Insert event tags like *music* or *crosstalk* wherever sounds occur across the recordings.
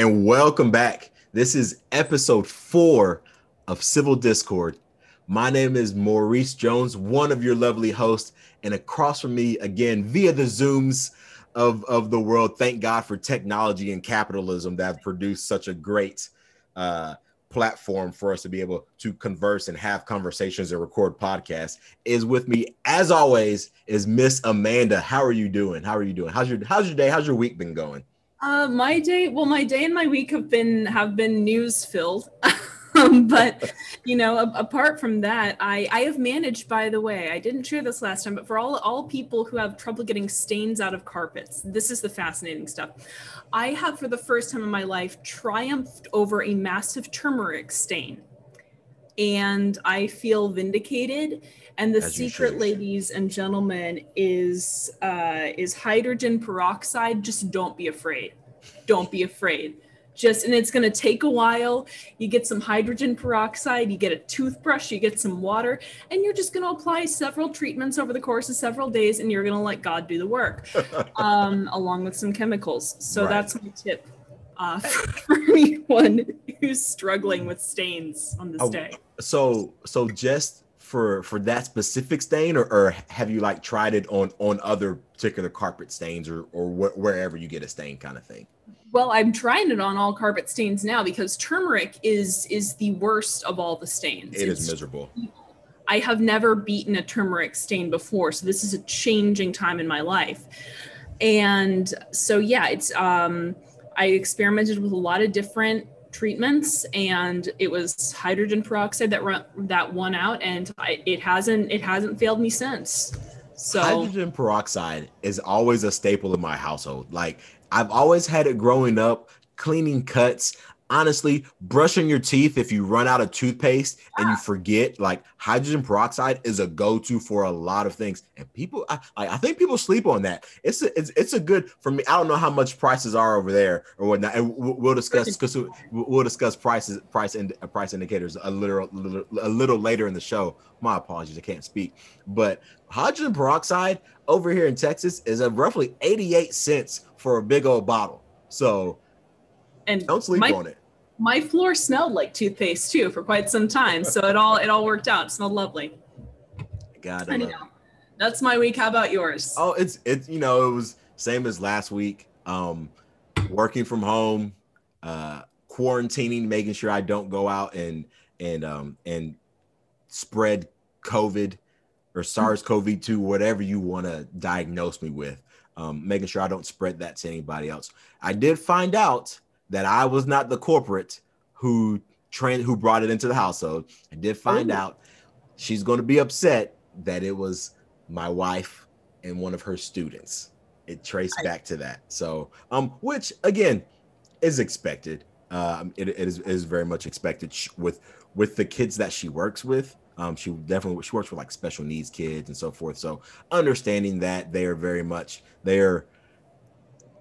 and welcome back. This is episode four of Civil Discord. My name is Maurice Jones, one of your lovely hosts, and across from me, again, via the Zooms of, of the world, thank God for technology and capitalism that have produced such a great uh, platform for us to be able to converse and have conversations and record podcasts. Is with me, as always, is Miss Amanda. How are you doing? How are you doing? How's your How's your day? How's your week been going? Uh, my day, well, my day and my week have been have been news filled. *laughs* um, but you know, a, apart from that, I I have managed. By the way, I didn't share this last time, but for all all people who have trouble getting stains out of carpets, this is the fascinating stuff. I have, for the first time in my life, triumphed over a massive turmeric stain, and I feel vindicated and the secret ladies and gentlemen is uh, is hydrogen peroxide just don't be afraid. Don't be afraid. Just and it's going to take a while. You get some hydrogen peroxide you get a toothbrush you get some water and you're just going to apply several treatments over the course of several days and you're going to let god do the work *laughs* um, along with some chemicals. So right. that's my tip uh, *laughs* for anyone who's struggling with stains on this oh, day. so so just for for that specific stain or, or have you like tried it on on other particular carpet stains or or wh- wherever you get a stain kind of thing? Well i'm trying it on all carpet stains now because turmeric is is the worst of all the stains. It it's, is miserable. I have never beaten a turmeric stain before so this is a changing time in my life. And so yeah it's um i experimented with a lot of different treatments and it was hydrogen peroxide that run, that won out and I, it hasn't it hasn't failed me since. So hydrogen peroxide is always a staple in my household. Like i've always had it growing up cleaning cuts honestly, brushing your teeth if you run out of toothpaste and you ah. forget, like hydrogen peroxide is a go-to for a lot of things. And people, I, I think people sleep on that. It's a, it's, it's a good for me. I don't know how much prices are over there or whatnot, and we'll discuss because we'll discuss prices, price and price indicators a little, a little later in the show. My apologies, I can't speak. But hydrogen peroxide over here in Texas is a roughly 88 cents for a big old bottle. So and don't sleep on it my floor smelled like toothpaste too for quite some time. So it all it all worked out. It smelled lovely. God, Anyhow, that's my week. How about yours? Oh, it's it's you know it was same as last week. Um, working from home, uh, quarantining, making sure I don't go out and and um and spread COVID or SARS-CoV-2, whatever you want to diagnose me with. Um, making sure I don't spread that to anybody else. I did find out that I was not the corporate who trained who brought it into the household. I did find Ooh. out she's going to be upset that it was my wife and one of her students. It traced I, back to that. So, um, which again is expected. Um, it, it is, is very much expected with with the kids that she works with. Um, she definitely she works with like special needs kids and so forth. So understanding that they are very much they are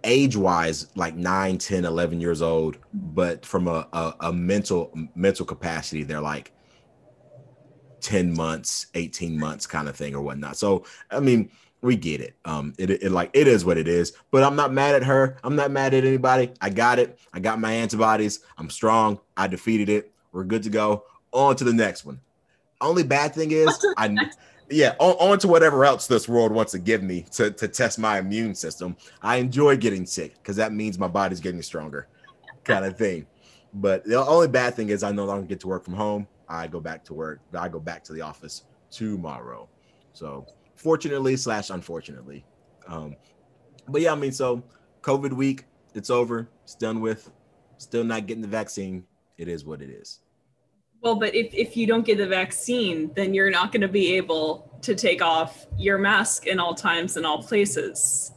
age wise like 9 10 11 years old but from a, a, a, mental mental capacity they're like 10 months 18 months kind of thing or whatnot. So i mean we get it. Um it, it like it is what it is but i'm not mad at her. I'm not mad at anybody. I got it. I got my antibodies. I'm strong. I defeated it. We're good to go. On to the next one. Only bad thing is *laughs* i yeah, on, on, to whatever else this world wants to give me to, to test my immune system. I enjoy getting sick because that means my body's getting stronger, kind of thing. But the only bad thing is I no longer get to work from home. I go back to work. I go back to the office tomorrow. So fortunately slash unfortunately. Um, but yeah, I mean, so COVID week, it's over. It's done with. Still not getting the vaccine. It is what it is. Well, but if, if you don't get the vaccine, then you're not going to be able to take off your mask in all times and all places.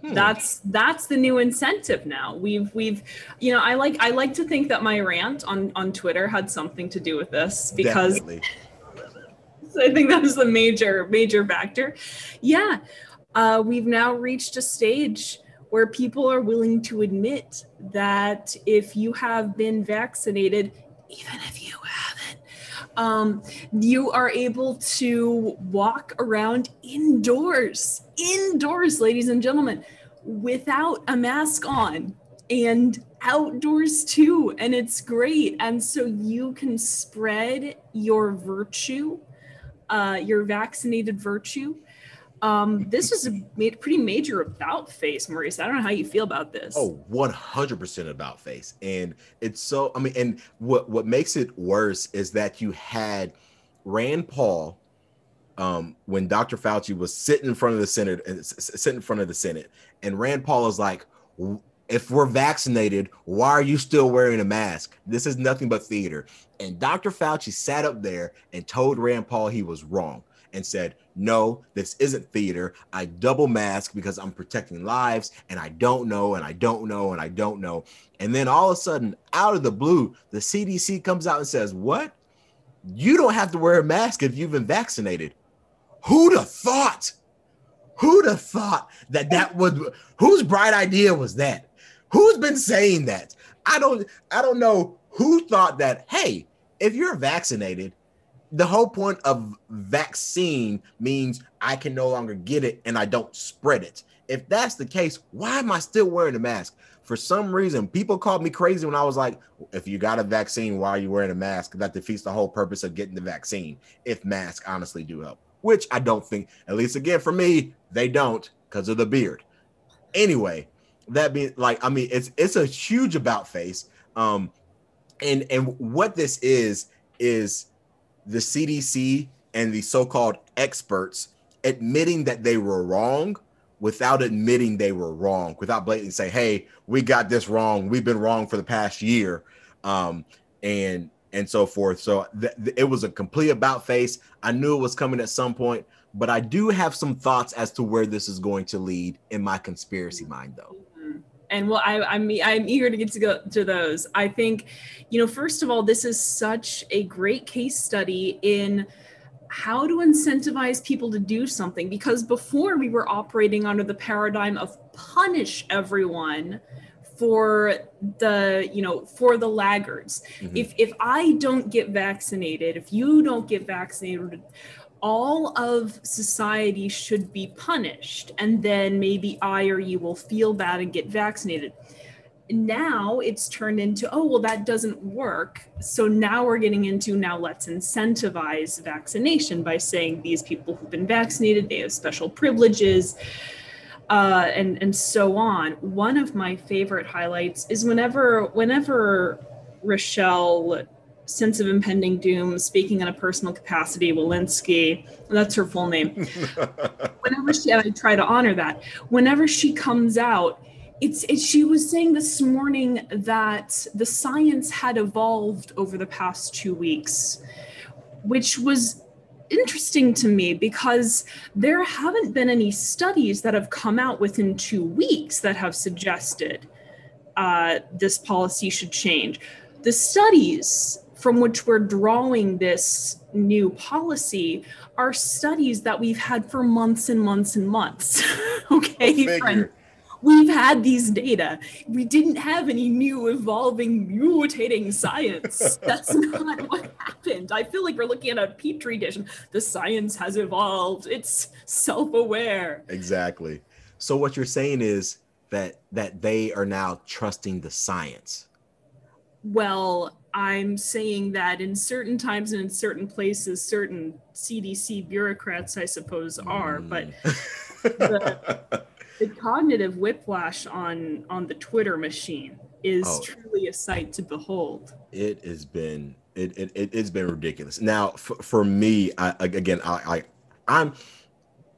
Hmm. That's that's the new incentive now. We've we've you know, I like I like to think that my rant on on Twitter had something to do with this because *laughs* I think that was the major major factor. Yeah. Uh, we've now reached a stage where people are willing to admit that if you have been vaccinated, even if you haven't, um, you are able to walk around indoors, indoors, ladies and gentlemen, without a mask on and outdoors too, and it's great. And so you can spread your virtue, uh, your vaccinated virtue. Um, this is a pretty major about face, Maurice. I don't know how you feel about this. Oh, 100% about face. And it's so, I mean, and what, what makes it worse is that you had Rand Paul, um, when Dr. Fauci was sitting in front of the Senate and sitting in front of the Senate, and Rand Paul is like, if we're vaccinated, why are you still wearing a mask? This is nothing but theater. And Dr. Fauci sat up there and told Rand Paul he was wrong and said, No, this isn't theater. I double mask because I'm protecting lives and I don't know and I don't know and I don't know. And then all of a sudden, out of the blue, the CDC comes out and says, What? You don't have to wear a mask if you've been vaccinated. Who'd have thought? Who'd have thought that that would, whose bright idea was that? Who's been saying that? I don't, I don't know who thought that, hey, if you're vaccinated, the whole point of vaccine means I can no longer get it and I don't spread it. If that's the case, why am I still wearing a mask? For some reason, people called me crazy when I was like, if you got a vaccine, why are you wearing a mask? That defeats the whole purpose of getting the vaccine, if masks honestly do help, which I don't think, at least again for me, they don't because of the beard. Anyway, that being like, I mean, it's it's a huge about face. Um, and and what this is is the CDC and the so-called experts admitting that they were wrong without admitting they were wrong, without blatantly say, "Hey, we got this wrong. We've been wrong for the past year," um, and and so forth. So th- th- it was a complete about face. I knew it was coming at some point, but I do have some thoughts as to where this is going to lead in my conspiracy mind, though and well I, i'm i'm eager to get to go to those. I think you know first of all this is such a great case study in how to incentivize people to do something. Because before we were operating under the paradigm of punish everyone for the you know for the laggards. Mm-hmm. if if i don't get vaccinated if you don't get vaccinated all of society should be punished and then maybe i or you will feel bad and get vaccinated. Now it's turned into oh well that doesn't work. So now we're getting into now let's incentivize vaccination by saying these people who've been vaccinated they have special privileges uh, and and so on. One of my favorite highlights is whenever whenever rochelle sense of impending doom, speaking in a personal capacity, Walensky, that's her full name. *laughs* Whenever she, and I try to honor that, whenever she comes out, it's, it, she was saying this morning that the science had evolved over the past two weeks, which was interesting to me because there haven't been any studies that have come out within two weeks that have suggested uh, this policy should change. The studies from which we're drawing this new policy are studies that we've had for months and months and months. *laughs* okay, friend. We've had these data. We didn't have any new evolving mutating science. *laughs* That's not what happened. I feel like we're looking at a petri dish. The science has evolved. It's self-aware. Exactly. So what you're saying is that that they are now trusting the science. Well, I'm saying that in certain times and in certain places, certain CDC bureaucrats, I suppose, are, mm. but the, the, cognitive whiplash on on the Twitter machine is oh, truly a sight to behold. It has been it it, it has been ridiculous. Now, for, for me, I, again, I, I I'm.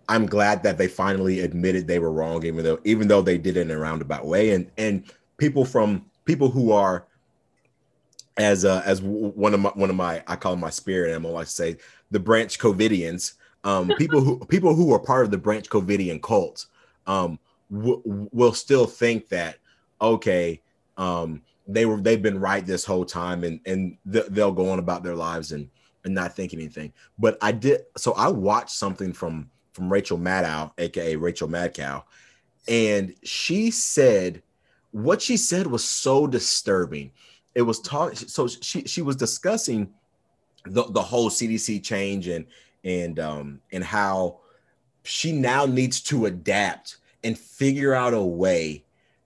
I'm glad that they finally admitted they were wrong, even though even though they did it in a roundabout way. And and people from people who are as uh, as one of my one of my I call my spirit animal. I say the Branch Covidians, um, *laughs* people who people who are part of the Branch Covidian cult, um, w- will still think that okay, um, they were they've been right this whole time, and and th- they'll go on about their lives and and not think anything. But I did so I watched something from from Rachel Maddow, aka Rachel Madcow, and she said what she said was so disturbing it was talk so she she was discussing the, the whole CDC change and and um and how she now needs to adapt and figure out a way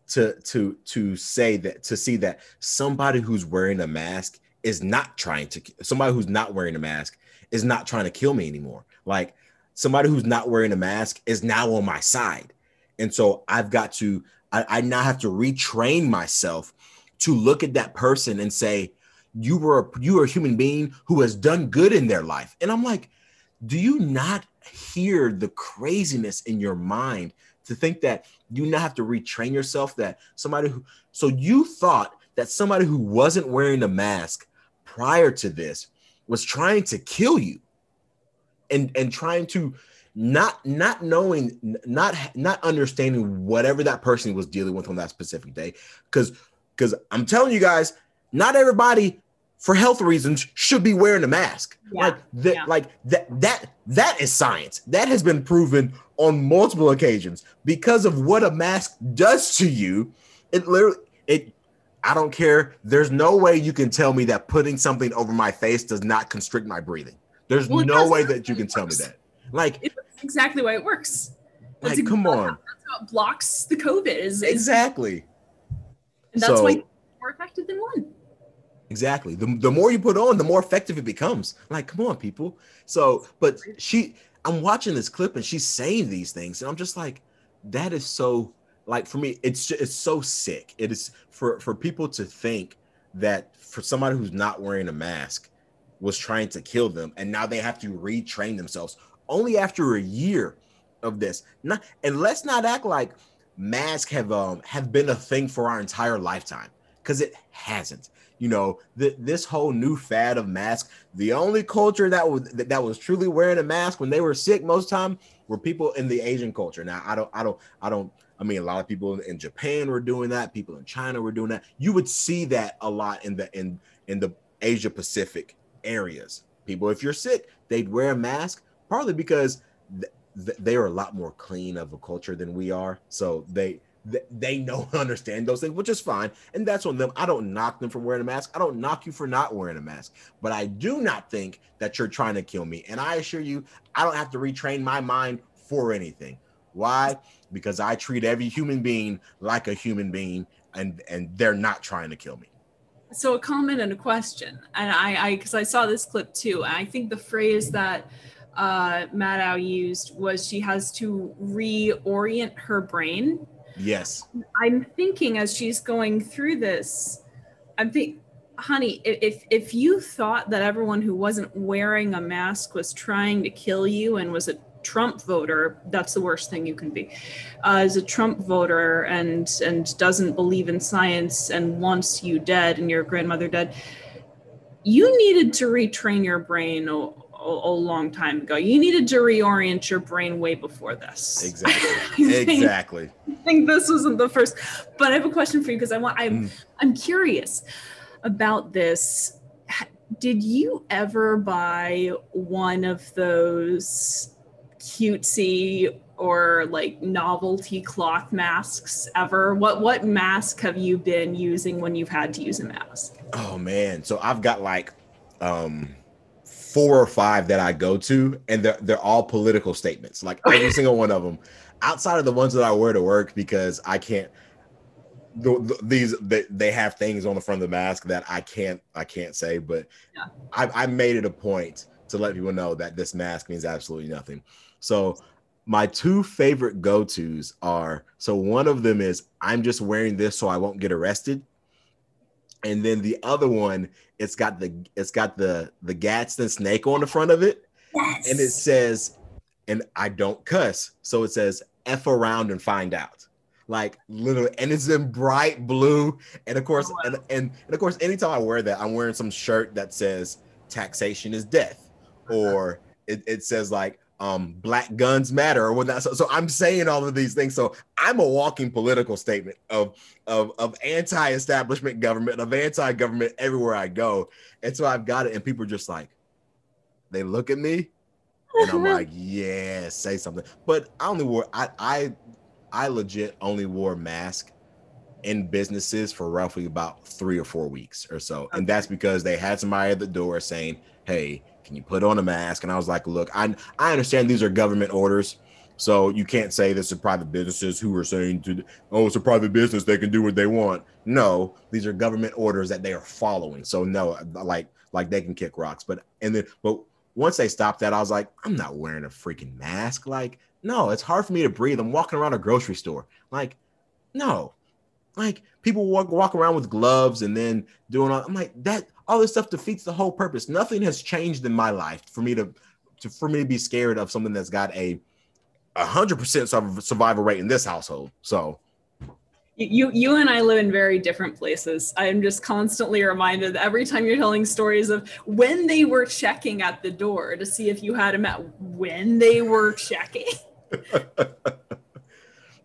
to to to say that to see that somebody who's wearing a mask is not trying to somebody who's not wearing a mask is not trying to kill me anymore. Like somebody who's not wearing a mask is now on my side. And so I've got to I, I now have to retrain myself to look at that person and say, you were a, you are a human being who has done good in their life. And I'm like, do you not hear the craziness in your mind to think that you now have to retrain yourself that somebody who so you thought that somebody who wasn't wearing a mask prior to this was trying to kill you and and trying to not not knowing not not understanding whatever that person was dealing with on that specific day because because i'm telling you guys not everybody for health reasons should be wearing a mask. Yeah. Like that, yeah. like that, that, that is science. That has been proven on multiple occasions because of what a mask does to you. It literally, it, I don't care. There's no way you can tell me that putting something over my face does not constrict my breathing. There's well, no way that you can tell me that. Like it's exactly why it works. That's like, come on. That's how it blocks the COVID. Is, exactly. And that's so, why more effective than one. Exactly. The, the more you put on, the more effective it becomes. Like, come on, people. So, but she, I'm watching this clip and she's saying these things, and I'm just like, that is so like for me, it's just, it's so sick. It is for for people to think that for somebody who's not wearing a mask was trying to kill them, and now they have to retrain themselves only after a year of this. Not and let's not act like masks have um have been a thing for our entire lifetime because it hasn't you know, th- this whole new fad of mask. The only culture that was that was truly wearing a mask when they were sick most time were people in the Asian culture. Now, I don't, I don't, I don't. I mean, a lot of people in Japan were doing that. People in China were doing that. You would see that a lot in the in in the Asia Pacific areas. People, if you're sick, they'd wear a mask, partly because th- th- they are a lot more clean of a culture than we are. So they they know understand those things, which is fine, and that's on them. I don't knock them for wearing a mask. I don't knock you for not wearing a mask, but I do not think that you're trying to kill me. And I assure you, I don't have to retrain my mind for anything. Why? Because I treat every human being like a human being, and and they're not trying to kill me. So a comment and a question, and I, I, because I saw this clip too, and I think the phrase that uh, Maddow used was she has to reorient her brain Yes. I'm thinking as she's going through this, I'm think, honey, if if you thought that everyone who wasn't wearing a mask was trying to kill you and was a Trump voter, that's the worst thing you can be. Uh, as a Trump voter and and doesn't believe in science and wants you dead and your grandmother dead, you needed to retrain your brain a, long time ago. You needed to reorient your brain way before this. Exactly. *laughs* think, exactly. I think this wasn't the first. But I have a question for you because I want I'm mm. I'm curious about this. Did you ever buy one of those cutesy or like novelty cloth masks ever? What what mask have you been using when you've had to use a mask? Oh man, so I've got like um four or five that I go to, and they're they're all political statements. Like every *laughs* single one of them, outside of the ones that I wear to work because I can't. The, the, these they, they have things on the front of the mask that I can't I can't say, but yeah. I, I made it a point to let people know that this mask means absolutely nothing. So my two favorite go-tos are so one of them is I'm just wearing this so I won't get arrested and then the other one it's got the it's got the the Gadsden snake on the front of it. Yes. and it says and I don't cuss. So it says f around and find out. Like literally and it's in bright blue. And of course and, and and of course anytime I wear that I'm wearing some shirt that says taxation is death or it, it says like um, black guns matter or whatnot. So, so I'm saying all of these things. So I'm a walking political statement of of of anti-establishment government, of anti-government everywhere I go. And so I've got it, and people are just like, they look at me, and I'm *laughs* like, yeah, say something. But I only wore I I I legit only wore mask in businesses for roughly about three or four weeks or so. And that's because they had somebody at the door saying, Hey, can you put on a mask? And I was like, look, I I understand these are government orders, So you can't say this is private businesses who are saying to oh it's a private business they can do what they want. No, these are government orders that they are following. So no, like like they can kick rocks. But and then but once they stopped that, I was like, I'm not wearing a freaking mask. Like no, it's hard for me to breathe. I'm walking around a grocery store. Like no, like people walk walk around with gloves and then doing all. I'm like that. All this stuff defeats the whole purpose. Nothing has changed in my life for me to, to for me to be scared of something that's got a hundred percent survival rate in this household. So you you and I live in very different places. I am just constantly reminded every time you're telling stories of when they were checking at the door to see if you had him at when they were checking. *laughs*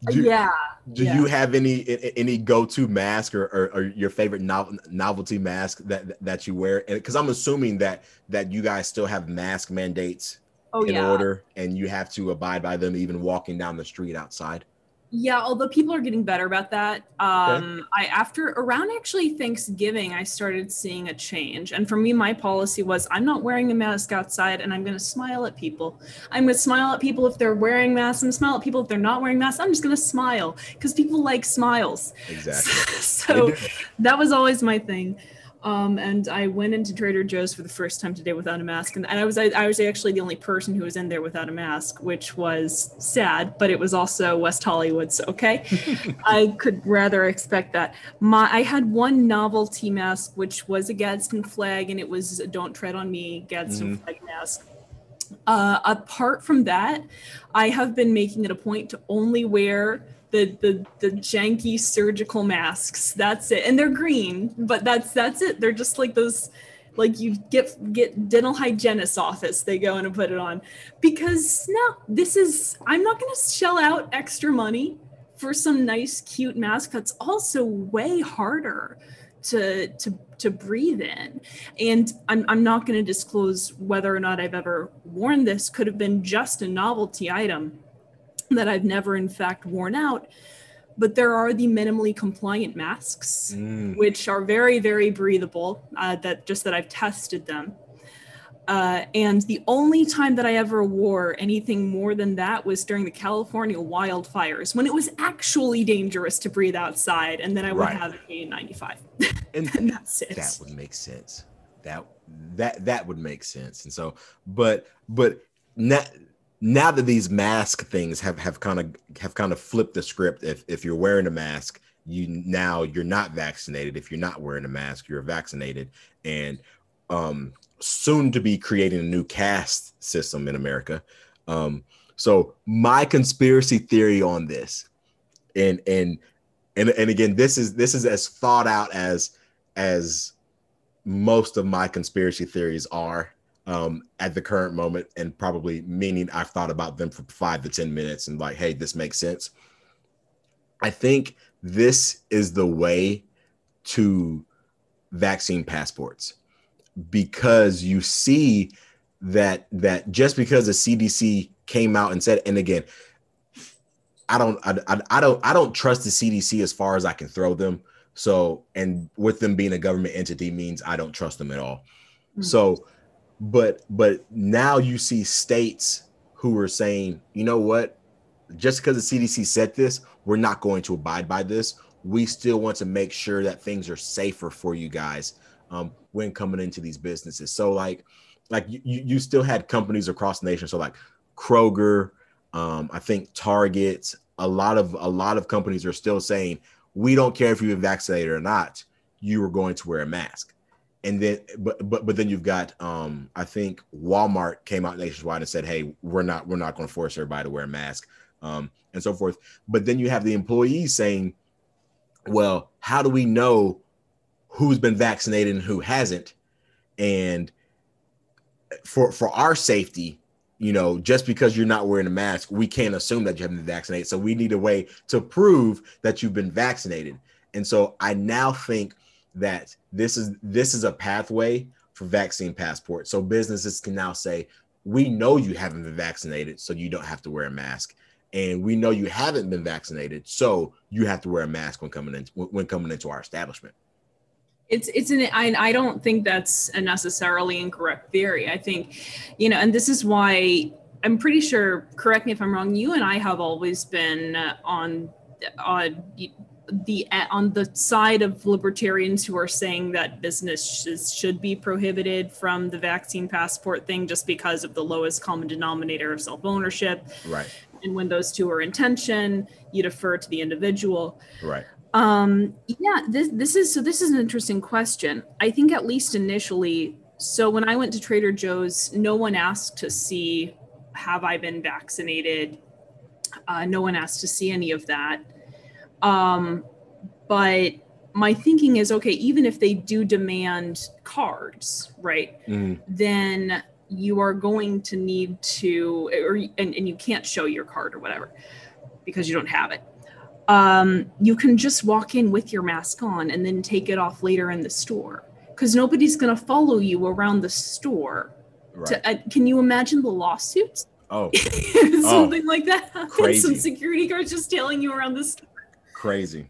do, yeah. Do yeah. you have any any go to mask or, or, or, your favorite novelty mask that that you wear? Because I'm assuming that that you guys still have mask mandates oh, in yeah. order, and you have to abide by them, even walking down the street outside. Yeah, although people are getting better about that. Um, okay. I after around actually Thanksgiving, I started seeing a change. And for me, my policy was I'm not wearing a mask outside, and I'm going to smile at people. I'm going to smile at people if they're wearing masks. I'm going to smile at people if they're not wearing masks. I'm just going to smile because people like smiles. Exactly. *laughs* so that was always my thing. Um, and I went into Trader Joe's for the first time today without a mask, and, and I was I, I, was actually the only person who was in there without a mask, which was sad, but it was also West Hollywood, so okay, *laughs* I could rather expect that. My I had one novelty mask, which was a Gadsden flag, and it was "Don't Tread on Me" Gadsden mm-hmm. flag mask. Uh, apart from that, I have been making it a point to only wear the the the janky surgical masks. That's it, and they're green, but that's that's it. They're just like those, like you get get dental hygienist office. They go in and put it on, because no, this is I'm not going to shell out extra money for some nice cute mask that's also way harder to to to breathe in and i'm, I'm not going to disclose whether or not i've ever worn this could have been just a novelty item *laughs* that I've never, in fact, worn out. But there are the minimally compliant masks, mm. which are very, very breathable. Uh, that just that I've tested them. Uh, and the only time that I ever wore anything more than that was during the California wildfires when it was actually dangerous to breathe outside. And then I would right. have an N95. *laughs* And, and that's it. That would make sense. That that that would make sense. And so, but but not now that these mask things have have kind of have kind of flipped the script if if you're wearing a mask you now you're not vaccinated. If you're not wearing a mask you're vaccinated. And um soon to be creating a new caste system in america. Um so my conspiracy theory on this and and and and again this is this is as thought out as as most of my conspiracy theories are um, at the current moment, and probably meaning I've thought about them for five to 10 minutes and like, hey, this makes sense. I think this is the way to vaccine passports because you see that that just because the CDC came out and said and again I don't I, I, I don't I don't trust the CDC as far as I can throw them so and with them being a government entity means I don't trust them at all mm-hmm. so but but now you see states who are saying, you know what, just because the CDC said this, we're not going to abide by this. We still want to make sure that things are safer for you guys um, when coming into these businesses. So like like you, you still had companies across the nation. So like Kroger, um, I think Target, a lot of a lot of companies are still saying we don't care if you've been vaccinated or not. You are going to wear a mask and then but but but then you've got um I think Walmart came out nationwide and said, hey, we're not we're not going to force everybody to wear a mask, um, and so forth. But then you have the employees saying, well, how do we know who's been vaccinated and who hasn't? And for for our safety, you know, just because you're not wearing a mask, we can't assume that you haven't been vaccinated. So we need a way to prove that you've been vaccinated. And so I now think that this is this is a pathway for vaccine passport. So businesses can now say, we know you haven't been vaccinated, so you don't have to wear a mask. And we know you haven't been vaccinated, so you have to wear a mask when coming in when coming into our establishment. It's it's an I, I don't think that's a necessarily incorrect theory. I think, you know, and this is why I'm pretty sure. Correct me if I'm wrong. You and I have always been uh, on on the on the side of libertarians who are saying that businesses should be prohibited from the vaccine passport thing just because of the lowest common denominator of self ownership. Right. And when those two are in tension, you defer to the individual. Right. Um, yeah, this this is so this is an interesting question. I think at least initially, so when I went to Trader Joe's, no one asked to see have I been vaccinated. Uh, no one asked to see any of that. Um, but my thinking is okay, even if they do demand cards, right? Mhm. Then you are going to need to, or and, and you can't show your card or whatever because you don't have it. Um, you can just walk in with your mask on and then take it off later in the store because nobody's going to follow you around the store. Right. To, uh, can you imagine the lawsuits? oh, *laughs* Something like that. *laughs* Crazy. Some security guards just tailing you around the store. Crazy.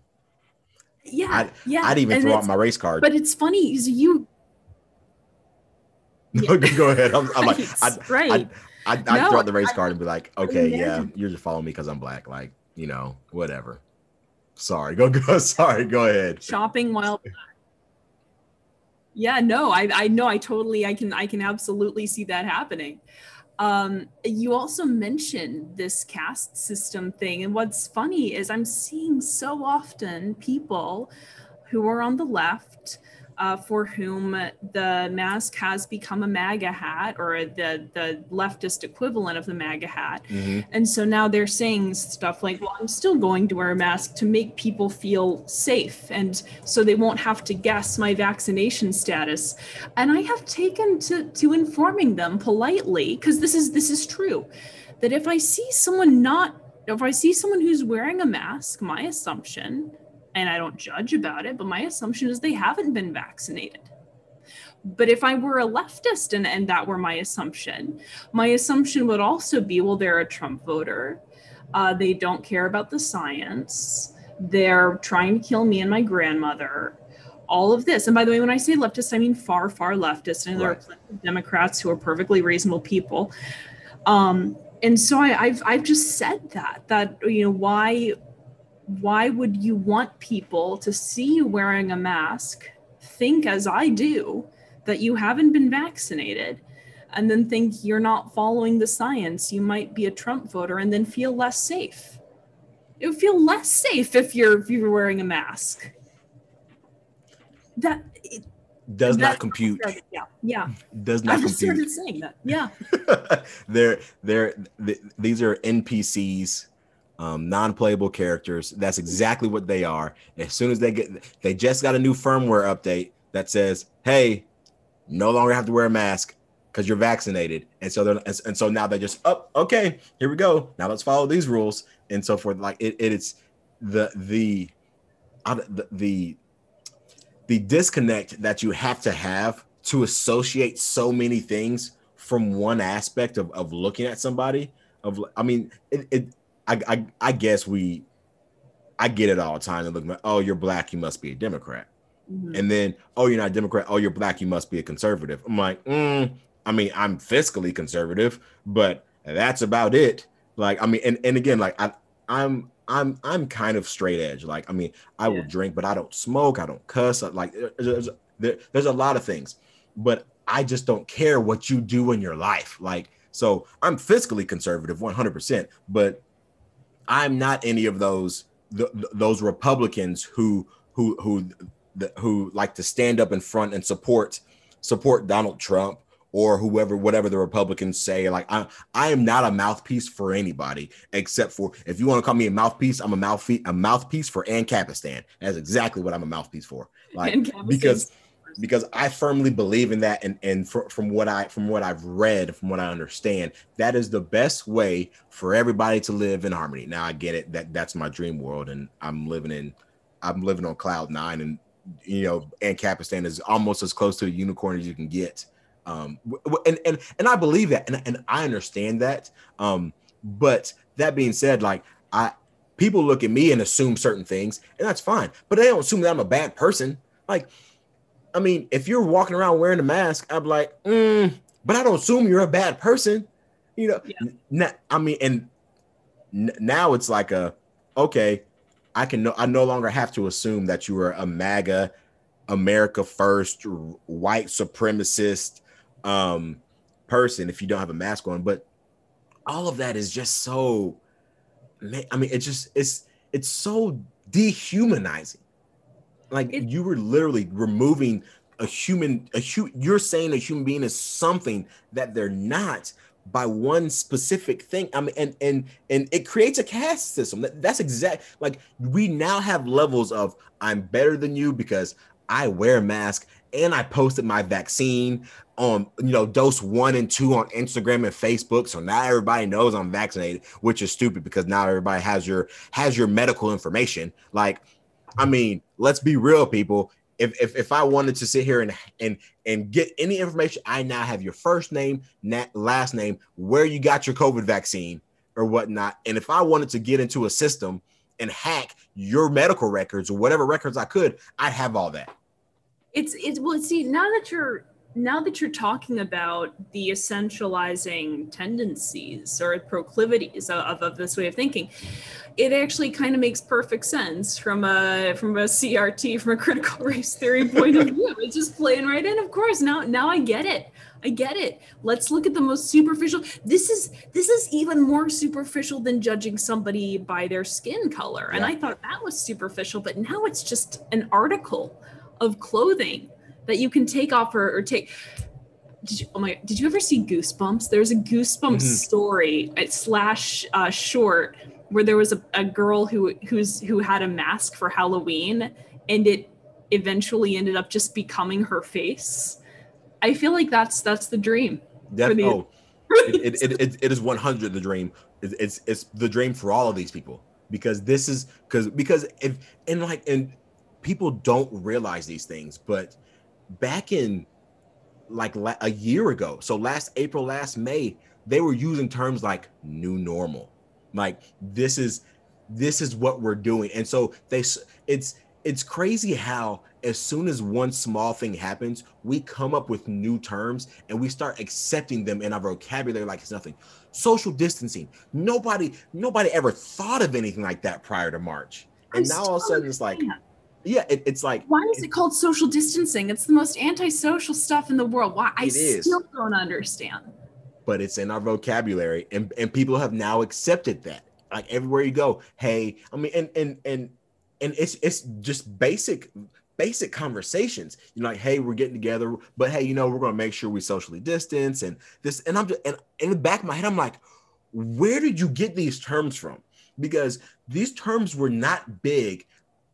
Yeah, I'd- yeah. I'd even and throw out my race card. But it's funny is you *laughs* No, go ahead. I'm, I'm like, I'd, right. I'd, I'd, No, I'd throw out the race card and be like, okay, yeah, you're just following me because I'm black. Like, you know, whatever. Sorry, go, go. *laughs* Sorry, go ahead. shopping while yeah no i i know i totally i can i can absolutely see that happening um you also mentioned this caste system thing and what's funny is i'm seeing so often people who are on the left uh, for whom the mask has become a MAGA hat or the the leftist equivalent of the MAGA hat, Mhm. and so now they're saying stuff like, well, I'm still going to wear a mask to make people feel safe and so they won't have to guess my vaccination status. And I have taken to, to informing them politely, because this is this is true, that if I see someone not if I see someone who's wearing a mask, my assumption, and I don't judge about it, but my assumption is they haven't been vaccinated. But if I were a leftist and, and that were my assumption, my assumption would also be well, they're a Trump voter. Uh, they don't care about the science. They're trying to kill me and my grandmother. All of this. And by the way, when I say leftist, I mean far, far leftist. And there are plenty of Democrats who are perfectly reasonable people. Um, and so I, I've I've just said that that you know why why would you want people to see you wearing a mask, think as I do that you haven't been vaccinated, and then think you're not following the science? You might be a Trump voter and then feel less safe. It would feel less safe if you're if you're wearing a mask. That it, Does not compute. yeah yeah. Does I not just compute. started saying that. Yeah. *laughs* they're they're th- these are NPCs, um, non-playable characters. That's exactly what they are. As soon as they get, they just got a new firmware update that says, "Hey, no longer have to wear a mask because you're vaccinated." And so they're and, and so now they're just, "Oh, okay, here we go. Now let's follow these rules and so forth." Like it, it it's the the the the the disconnect that you have to have to associate so many things from one aspect of, of looking at somebody of i mean it, it I, I i guess we i get it all the time They look like, oh you're black you must be a democrat. Mhm. and then oh you're not a democrat oh you're black you must be a conservative. I'm like mm, i mean i'm fiscally conservative but that's about it. Like i mean and, and again like i i'm i'm i'm kind of straight edge. Like i mean i will drink but i don't smoke i don't cuss I- like there's, there's, there- there's a lot of things but i just don't care what you do in your life. Like so i'm fiscally conservative 100% but i'm not any of those th- th- those republicans who who who the, who like to stand up in front and support support Donald Trump or whoever whatever the Republicans say. Like I I am not a mouthpiece for anybody except for if you want to call me a mouthpiece I'm a mouthpiece a mouthpiece for Ancapistan that's exactly what I'm a mouthpiece for. Like because because I firmly believe in that, and and fr- from what I from what I've read, from what I understand, that is the best way for everybody to live in harmony. Now I get it that that's my dream world, and I'm living in I'm living on cloud nine, and you know, Ancapistan is almost as close to a unicorn as you can get. Um, and and and I believe that, and and I understand that. Um, but that being said, like I people look at me and assume certain things, and that's fine, but they don't assume that I'm a bad person. Like I mean, if you're walking around wearing a mask, I'm like, mm, but I don't assume you're a bad person. you know, yeah. I mean, and now it's like a okay, I can no, I no longer have to assume that you are a MAGA, America first, white supremacist um, person if you don't have a mask on. But all of that is just so. I mean, it just it's it's so dehumanizing. Like it, you were literally removing a human a hu- you're saying a human being is something that they're not by one specific thing. I mean, and and and it creates a caste system. That, that's exact. Like we now have levels of I'm better than you because I wear a mask and I posted my vaccine on you know dose one and two on Instagram and Facebook. So now everybody knows I'm vaccinated, which is stupid because now everybody has your has your medical information. Like, I mm-hmm. mean, let's be real, people if, if if I wanted to sit here and and and get any information, I now have your first name, last name, where you got your COVID vaccine or whatnot. And if I wanted to get into a system and hack your medical records or whatever records I could, I'd have all that. It's it's well, see now that you're now that you're talking about the essentializing tendencies or proclivities of, of, this way of thinking, it actually kind of makes perfect sense from a from a CRT, from a critical *laughs* race theory point of view. It's just playing right in. Of course, now now I get it. I get it. Let's look at the most superficial. This is this is even more superficial than judging somebody by their skin color. And yeah. I thought that was superficial, but now it's just an article of clothing that you can take off or, or take did you, oh my did you ever see goosebumps? There's a goosebumps mm-hmm. story at slash uh, short where there was a, a girl who who's who had a mask for halloween and it eventually ended up just becoming her face. I feel like that's that's the dream that, the, oh, it, it, it, it is 100 the dream. It's it's the dream for all of these people because this is because because if and like and people don't realize these things but back in like la- a year ago, so last April, last May, they were using terms like new normal. Like this is this is what we're doing. And so they it's it's crazy how as soon as one small thing happens, we come up with new terms and we start accepting them in our vocabulary like it's nothing. Social distancing. Nobody nobody ever thought of anything like that prior to March. And I now all of a sudden it's like yeah, it, it's like why is it called social distancing? It's the most antisocial stuff in the world. Why I still don't understand. But it's in our vocabulary, and and people have now accepted that. Like everywhere you go, hey, I mean, and and and and it's it's just basic basic conversations. You know, like, hey, we're getting together, but hey, you know, we're gonna make sure we socially distance and this. And I'm just and in the back of my head, I'm like, where did you get these terms from? Because these terms were not big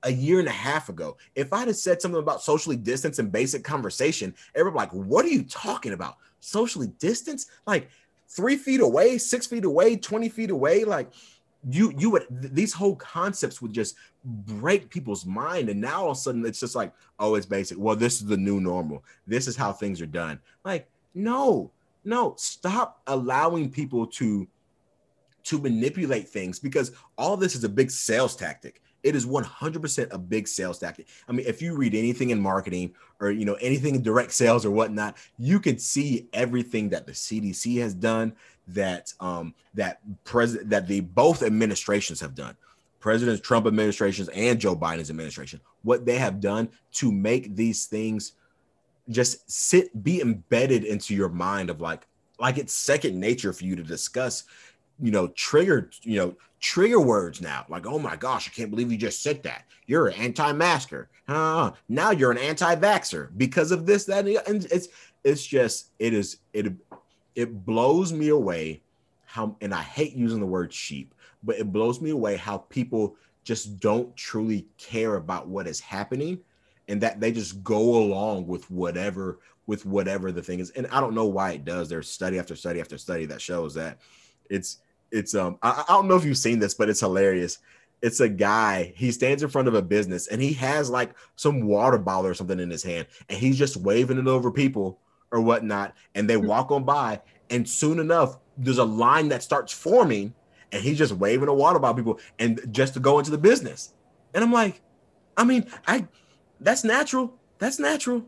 a year and a half ago. If I'd have said something about socially distance and basic conversation, everybody like, what are you talking about? Socially distance? Like three feet away, six feet away, 20 feet away. Like you, you would, these whole concepts would just break people's mind. And now all of a sudden it's just like, oh, it's basic. Well, this is the new normal. This is how things are done. Like, no, no, stop allowing people to to manipulate things because all this is a big sales tactic it is 100% a big sales tactic. I mean, if you read anything in marketing or you know anything in direct sales or whatnot, you could see everything that the CDC has done, that um, that president that the both administrations have done, President Trump administrations and Joe Biden's administration, what they have done to make these things just sit be embedded into your mind of like like it's second nature for you to discuss you know, trigger, you know, trigger words now. Like, oh my gosh, I can't believe you just said that. You're an anti-masker. Uh, now you're an anti-vaxer because of this, that, and it's it's just it is it it blows me away how and I hate using the word sheep, but it blows me away how people just don't truly care about what is happening and that they just go along with whatever with whatever the thing is. And I don't know why it does. There's study after study after study that shows that it's it's um I, I don't know if you've seen this, but it's hilarious. It's a guy, he stands in front of a business and he has like some water bottle or something in his hand, and he's just waving it over people or whatnot, and they walk on by, and soon enough, there's a line that starts forming, and he's just waving a water bottle people and just to go into the business. And I'm like, I mean, I that's natural. That's natural.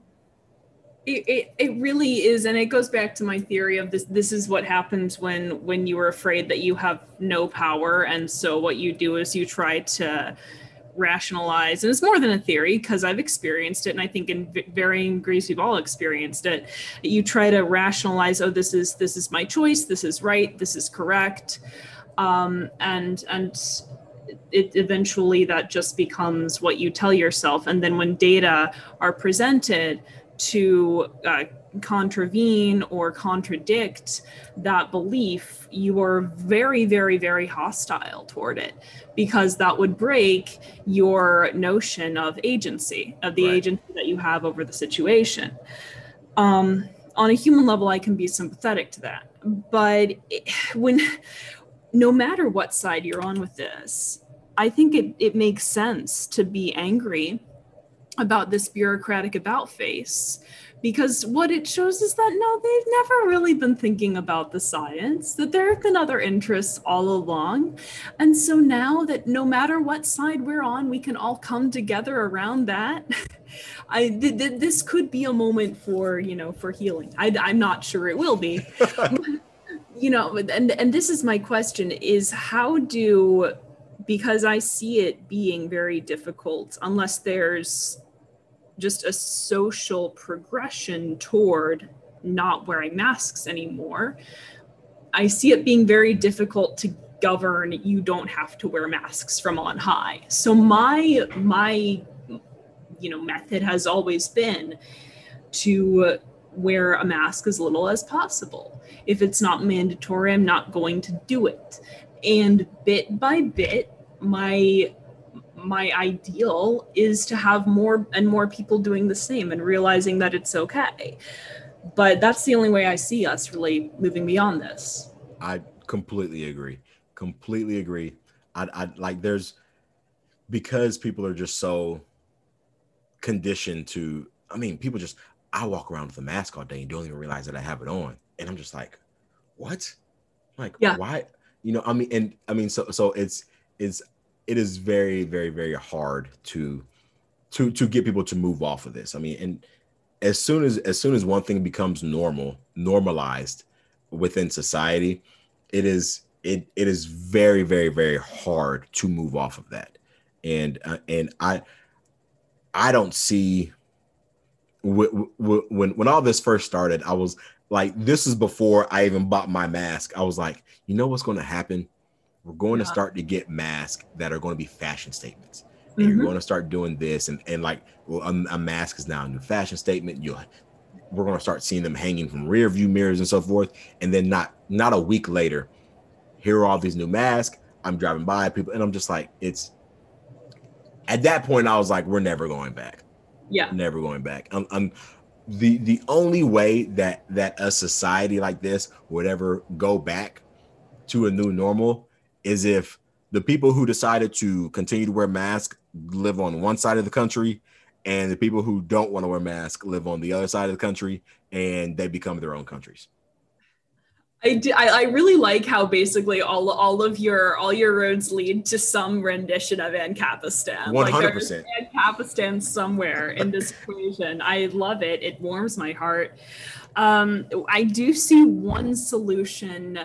It, it, it really is and it goes back to my theory of this this is what happens when when you are afraid that you have no power and so what you do is you try to rationalize and it's more than a theory because i've experienced it and i think in varying degrees we've all experienced it. You try to rationalize oh this is this is my choice this is right this is correct um, and and it eventually that just becomes what you tell yourself and then when data are presented to uh, contravene or contradict that belief, you are very, very, very hostile toward it because that would break your notion of agency, of the right. agency that you have over the situation. Um, on a human level, I can be sympathetic to that. But when, no matter what side you're on with this, I think it, it makes sense to be angry about this bureaucratic about face because what it shows is that no they've never really been thinking about the science that there have been other interests all along. And so now that no matter what side we're on we can all come together around that *laughs* i th- th- this could be a moment for you know for healing. I, i'm not sure it will be. *laughs* You know and and this is my question is how do because i see it being very difficult unless there's just a social progression toward not wearing masks anymore. I see it being very difficult to govern you don't have to wear masks from on high. So my my you know method has always been to wear a mask as little as possible. If it's not mandatory, I'm not going to do it. And bit by bit, my my ideal is to have more and more people doing the same and realizing that it's okay. But that's the only way I see us really moving beyond this. I completely agree. Completely agree. I, I like there's because people are just so conditioned to. I mean, people just. I walk around with a mask all day and don't even realize that I have it on, and I'm just like, what? Like, yeah. why? You know, I mean, and I mean, so so it's it's it is very, very, very hard to to to get people to move off of this. I mean, and as soon as as soon as one thing becomes normal, normalized within society, it is it it is very, very, very hard to move off of that. And uh, and I I don't see when when when all this first started, I was like, this is before I even bought my mask. I was like, you know what's going to happen? We're going yeah. to start to get masks that are going to be fashion statements. And mm-hmm. you're going to start doing this, and, and like well, a, a, mask is now a new fashion statement. You, we're going to start seeing them hanging from rear view mirrors and so forth. And then not not a week later, here are all these new masks. I'm driving by people, and I'm just like, it's. At that point, I was like, we're never going back. Yeah, never going back. I'm, I'm the the only way that that a society like this would ever go back to a new normal is if the people who decided to continue to wear masks live on one side of the country and the people who don't want to wear masks live on the other side of the country and they become their own countries I, do, I, I really like how basically all all of your all your roads lead to some rendition of Ancapistan. One hundred percent. Ancapistan somewhere in this equation. I love it. It warms my heart. Um, I do see one solution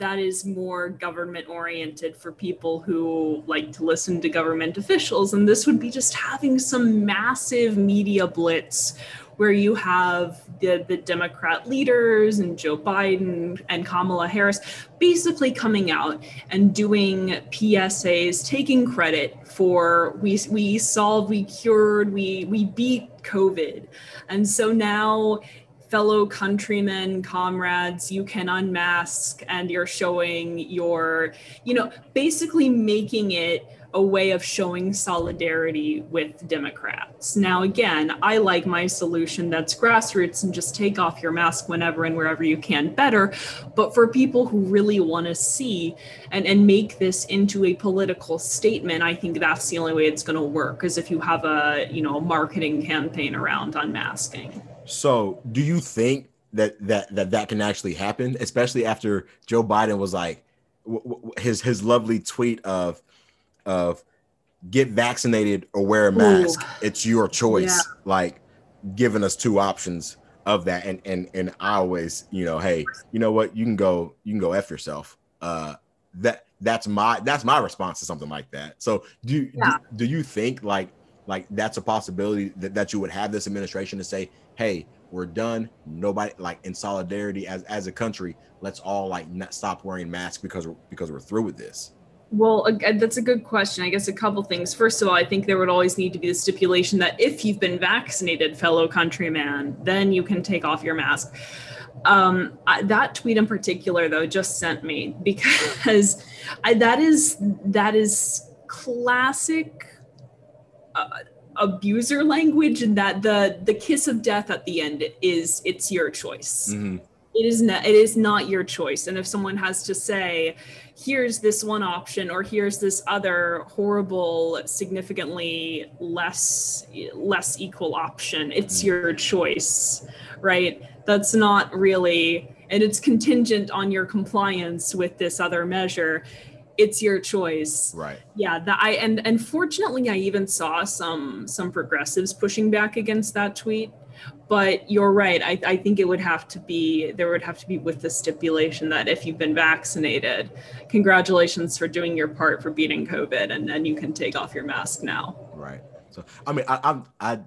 that is more government oriented for people who like to listen to government officials. And this would be just having some massive media blitz where you have the, the Democrat leaders and Joe Biden and Kamala Harris basically coming out and doing PSAs, taking credit for we we solved, we cured, we we beat COVID. And so now fellow countrymen, comrades, you can unmask and you're showing your, you know, basically making it a way of showing solidarity with Democrats. Now, again, I like my solution that's grassroots and just take off your mask whenever and wherever you can better. But for people who really want to see and, and make this into a political statement, I think that's the only way it's going to work is if you have a, you know, a marketing campaign around unmasking. So, do you think that that that that can actually happen, especially after Joe Biden was like his his lovely tweet of of get vaccinated or wear a mask. Ooh. It's your choice. Yeah. Like giving us two options of that and and and I always, you know, hey, you know what, you can go, you can go F yourself. Uh that that's my that's my response to something like that. So do yeah. do, do you think like like that's a possibility that, that you would have this administration to say, hey, we're done. Nobody like in solidarity as as a country, let's all like not stop wearing masks because we're because we're through with this. Well, that's a good question. I guess a couple things. First of all, I think there would always need to be the stipulation that if you've been vaccinated, fellow countryman, then you can take off your mask. Um, I, that tweet in particular, though, just sent me *laughs* because I, that is that is classic uh, abuser language, and that the the kiss of death at the end is it's your choice. Mm-hmm. It is not. It is not your choice. And if someone has to say, here's this one option or here's this other horrible significantly less less equal option it's mm. your choice right that's not really and it's contingent on your compliance with this other measure it's your choice. Right. Yeah that i and unfortunately i even saw some some progressives pushing back against that tweet. But you're right I, I think it would have to be there would have to be with the stipulation that if you've been vaccinated congratulations for doing your part for beating covid and then you can take off your mask now. Right. So i mean i i i,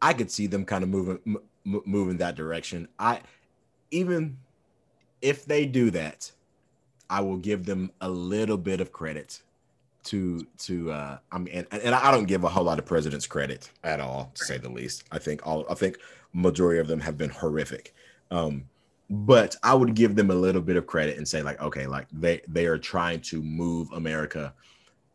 I could see them kind of moving m- moving that direction. I even if they do that i will give them a little bit of credit to to uh I mean and, and I don't give a whole lot of presidents credit at all to say the least. I think all I think majority of them have been horrific. Um but I would give them a little bit of credit and say like okay like they they are trying to move America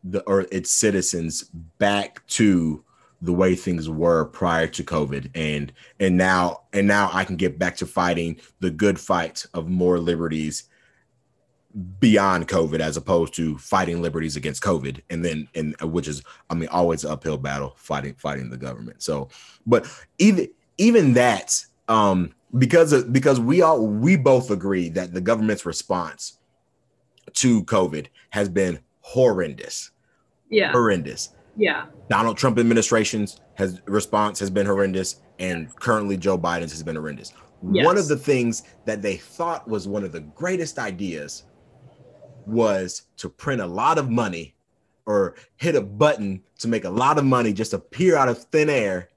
the or its citizens back to the way things were prior to covid and and now and now I can get back to fighting the good fight of more liberties beyond COVID as opposed to fighting liberties against COVID, and then and which is I mean always an uphill battle fighting fighting the government. So, but even even that, um, because of, because we all we both agree that the government's response to COVID has been horrendous. Yeah, horrendous. Yeah, Donald Trump administration's has response has been horrendous, and currently Joe Biden's has been horrendous. Yes. One of the things that they thought was one of the greatest ideas was to print a lot of money or hit a button to make a lot of money just appear out of thin air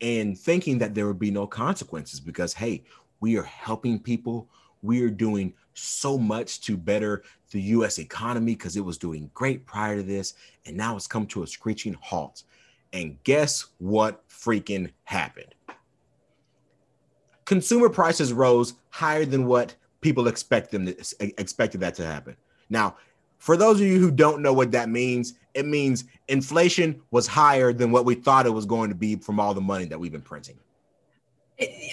and thinking that there would be no consequences because hey we are helping people. We are doing so much to better the US economy because it was doing great prior to this and now it's come to a screeching halt. And guess what freaking happened? Consumer prices rose higher than what people expect them to, expected that to happen now, for those of you who don't know what that means, it means inflation was higher than what we thought it was going to be from all the money that we've been printing.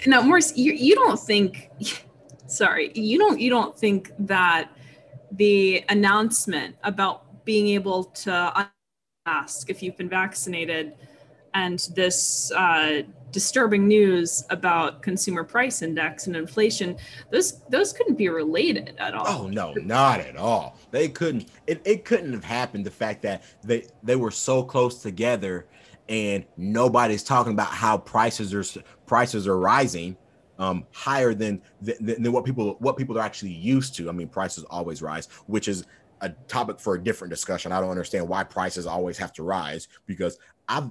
Now, Morris, you, you don't think, *laughs* sorry, you don't you don't think that the announcement about being able to ask if you've been vaccinated and this uh, disturbing news about consumer price index and inflation those those couldn't be related at all. Oh no not at all. They couldn't it, it couldn't have happened the fact that they they were so close together and nobody's talking about how prices are prices are rising um, higher than, than than what people what people are actually used to. I mean prices always rise which is a topic for a different discussion. I don't understand why prices always have to rise because i've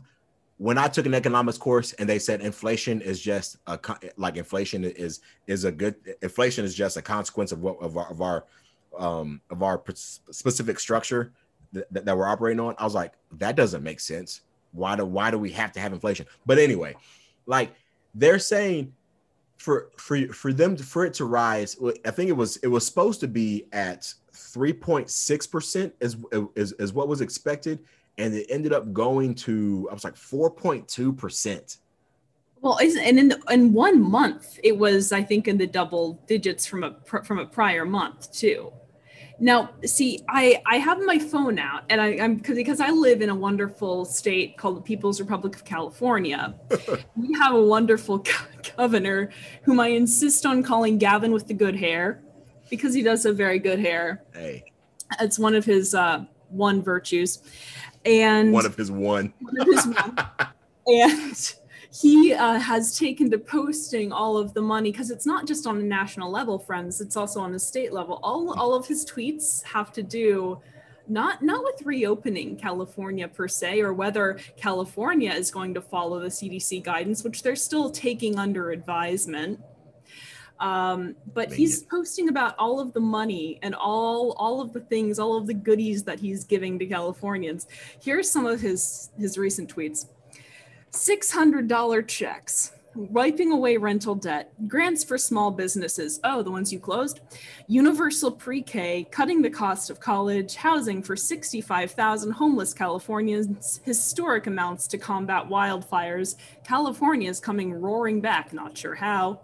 when I took an economics course and they said inflation is just a like inflation is is a good inflation is just a consequence of what of our of our um of our specific structure that, that we're operating on. I was like, that doesn't make sense. Why do why do we have to have inflation? But anyway, like they're saying for for for them to, for it to rise, I think it was it was supposed to be at 3.6 percent is, is is what was expected and it ended up going to I was like 4.2 percent. Well, and in the, in one month, it was I think in the double digits from a from a prior month too. Now, see, I I have my phone out, and I, am because because I live in a wonderful state called the People's Republic of California. *laughs* we have a wonderful governor whom I insist on calling Gavin with the good hair because he does have very good hair. Hey, it's one of his uh, one virtues and one of his one. One of his one. *laughs* and he uh, has taken to posting all of the money because it's not just on a national level, friends. It's also on a state level. All all of his tweets have to do not not with reopening California per se, or whether California is going to follow the CDC guidance, which they're still taking under advisement. Um, but he's posting about all of the money and all all of the things, all of the goodies that he's giving to Californians. Here's some of his his recent tweets. $600 checks wiping away rental debt, grants for small businesses, oh, the ones you closed, universal pre K, cutting the cost of college, housing for 65,000 homeless Californians, historic amounts to combat wildfires. California is coming roaring back, not sure how.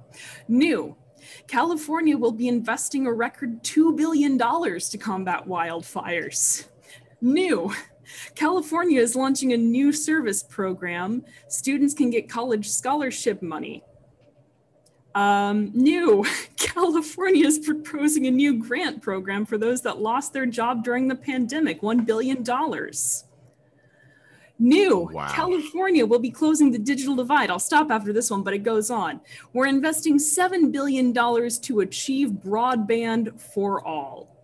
New. California will be investing a record $2 billion to combat wildfires. New. California is launching a new service program. Students can get college scholarship money. Um, new, *laughs* California is proposing a new grant program for those that lost their job during the pandemic, $1 billion. New, wow. California will be closing the digital divide. I'll stop after this one, but it goes on. We're investing $7 billion to achieve broadband for all.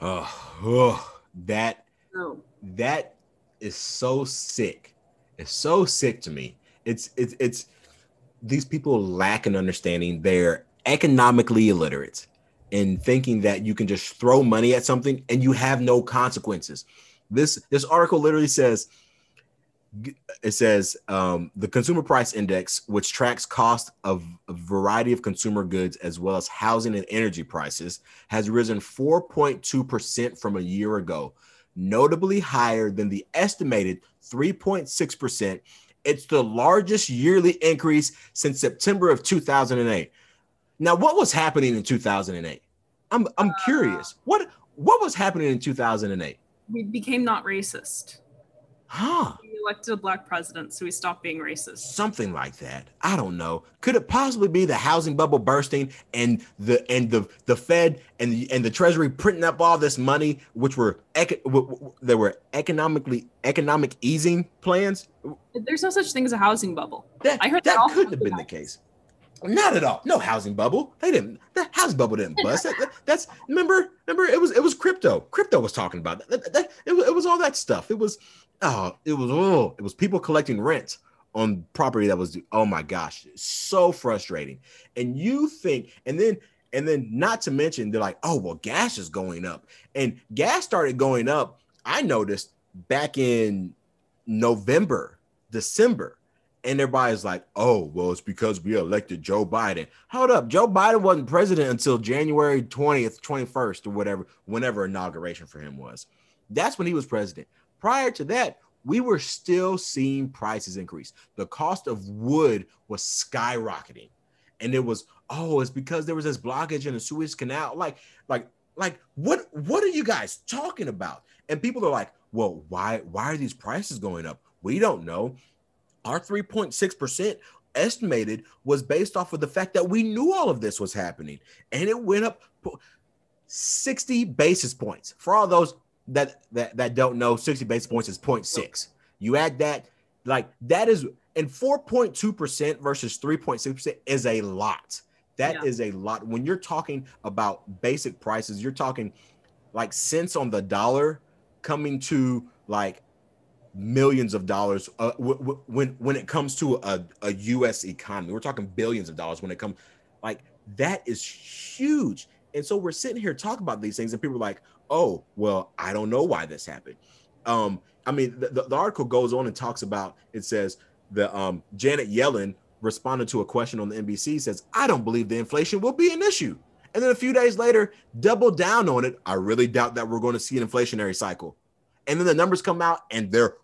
Oh, oh that oh. that is so sick. It's so sick to me. It's it's it's these people lack an understanding. They're economically illiterate in thinking that you can just throw money at something and you have no consequences. This this article literally says it says um, the consumer price index, which tracks cost of a variety of consumer goods as well as housing and energy prices, has risen 4.2% from a year ago, notably higher than the estimated 3.6%. It's the largest yearly increase since September of 2008. Now, what was happening in 2008? I'm I'm uh, curious. What what was happening in 2008? We became not racist. Huh. We elected a black president, so we stopped being racist. Something like that. I don't know. Could it possibly be the housing bubble bursting and the and the the Fed and the and the Treasury printing up all this money, which were eco- there were economically economic easing plans? There's no such thing as a housing bubble. That, I heard that, that couldn't have been the case. Not at all. No housing bubble. They didn't. The housing bubble didn't *laughs* bust. that, that, that's remember. Remember, it was it was crypto. Crypto was talking about that. that it, it was all that stuff. It was oh, it was oh, it was people collecting rent on property that was oh my gosh, so frustrating. And you think, and then and then not to mention they're like, oh well, gas is going up, and gas started going up. I noticed back in November, December. And everybody's like, oh, well, it's because we elected Joe Biden. Hold up. Joe Biden wasn't president until January 20th, 21st, or whatever, whenever inauguration for him was. That's when he was president. Prior to that, we were still seeing prices increase. The cost of wood was skyrocketing. And it was, oh, it's because there was this blockage in the Suez Canal. Like, like, like, what what are you guys talking about? And people are like, well, why why are these prices going up? We don't know. Our 3.6% estimated was based off of the fact that we knew all of this was happening. And it went up 60 basis points. For all those that that that don't know, 60 basis points is 0.6. You add that, like that is and 4.2% versus 3.6% is a lot. That yeah. is a lot. When you're talking about basic prices, you're talking like cents on the dollar coming to like millions of dollars uh, w- w- when when it comes to a, a US economy. We're talking billions of dollars when it comes like that is huge. And so we're sitting here talking about these things and people are like, oh, well, I don't know why this happened. Um, I mean, the, the, the article goes on and talks about it says the um, Janet Yellen responded to a question on the NBC says, I don't believe the inflation will be an issue. And then a few days later, double down on it. I really doubt that we're going to see an inflationary cycle. And then the numbers come out and they're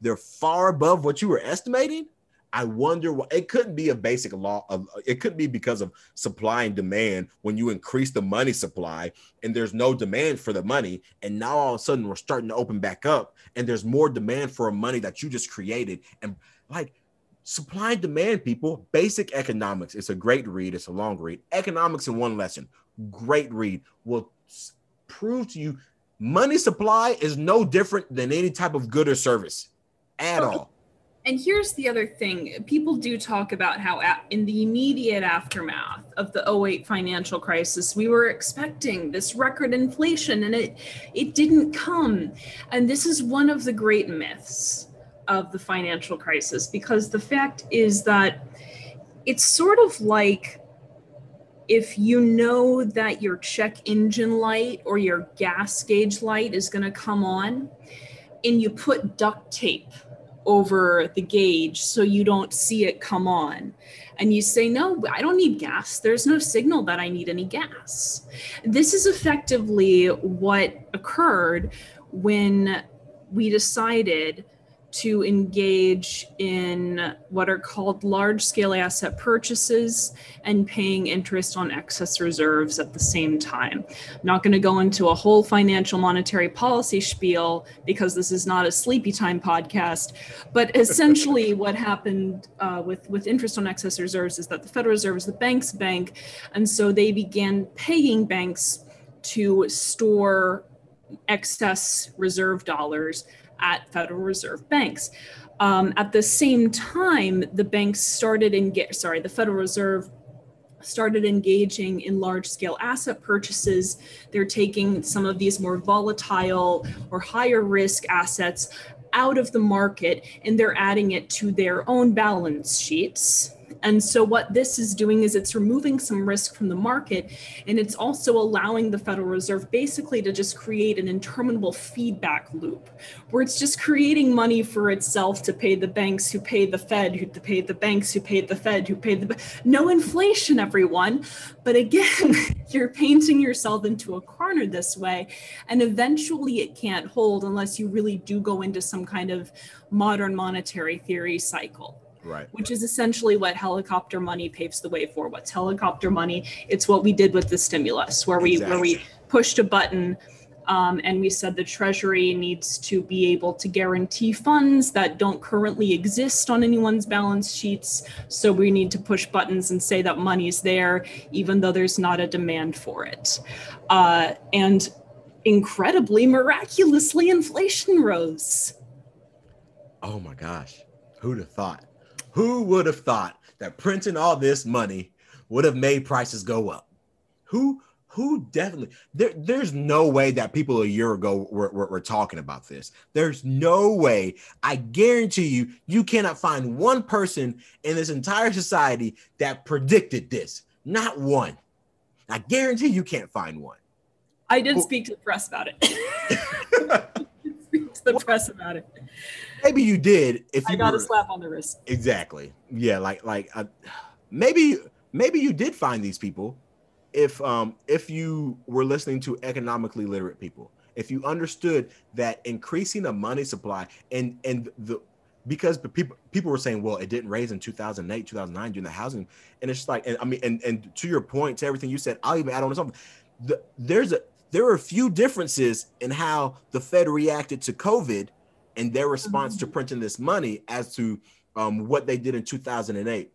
they're far above what you were estimating. I wonder what it couldn't be a basic law of it could be because of supply and demand when you increase the money supply and there's no demand for the money and now all of a sudden we're starting to open back up and there's more demand for money that you just created and like supply and demand people basic economics it's a great read it's a long read economics in one lesson great read will prove to you money supply is no different than any type of good or service at oh, all And here's the other thing people do talk about how, in the immediate aftermath of the 08 financial crisis, we were expecting this record inflation and it, it didn't come. And this is one of the great myths of the financial crisis because the fact is that it's sort of like if you know that your check engine light or your gas gauge light is going to come on and you put duct tape over the gauge so you don't see it come on. And you say, No, I don't need gas. There's no signal that I need any gas. This is effectively what occurred when we decided to engage in what are called large scale asset purchases and paying interest on excess reserves at the same time. I'm not going to go into a whole financial monetary policy spiel because this is not a sleepy time podcast, but *laughs* essentially what happened uh, with, with interest on excess reserves is that the Federal Reserve is the bank's bank. And so they began paying banks to store excess reserve dollars at Federal Reserve banks. Um, at the same time, the banks started get sorry, the Federal Reserve started engaging in large scale asset purchases. They're taking some of these more volatile or higher risk assets out of the market and they're adding it to their own balance sheets and so, what this is doing is it's removing some risk from the market, and it's also allowing the Federal Reserve basically to just create an interminable feedback loop where it's just creating money for itself to pay the banks who pay the Fed, who pay the banks who pay the Fed, who pay the. No inflation, everyone. But again, *laughs* you're painting yourself into a corner this way, and eventually it can't hold unless you really do go into some kind of modern monetary theory cycle right which is essentially what helicopter money paves the way for. What's helicopter money? It's what we did with the stimulus where we exactly. where we pushed a button um, and we said the treasury needs to be able to guarantee funds that don't currently exist on anyone's balance sheets. So we need to push buttons and say that money's there even though there's not a demand for it. Uh, and incredibly miraculously inflation rose. Oh my gosh. Who'd have thought who would have thought that printing all this money would have made prices go up? Who who definitely there, there's no way that people a year ago were, were, were, talking about this. There's no way. I guarantee you you cannot find one person in this entire society that predicted this. Not one. I guarantee you can't find one. I did speak to the press about it. *laughs* *laughs* Speak to the press about it maybe you did if you I got were, a slap on the wrist. Exactly. Yeah, like like uh, maybe maybe you did find these people if um if you were listening to economically literate people. If you understood that increasing the money supply and and the because people people were saying, well, it didn't raise in 2008, 2009 during the housing, and it's just like, and I mean, and and to your point, to everything you said, I'll even add on something. The, there's a there are a few differences in how the Fed reacted to COVID and their response to mm-hmm. printing this money as to um, what they did in 2008.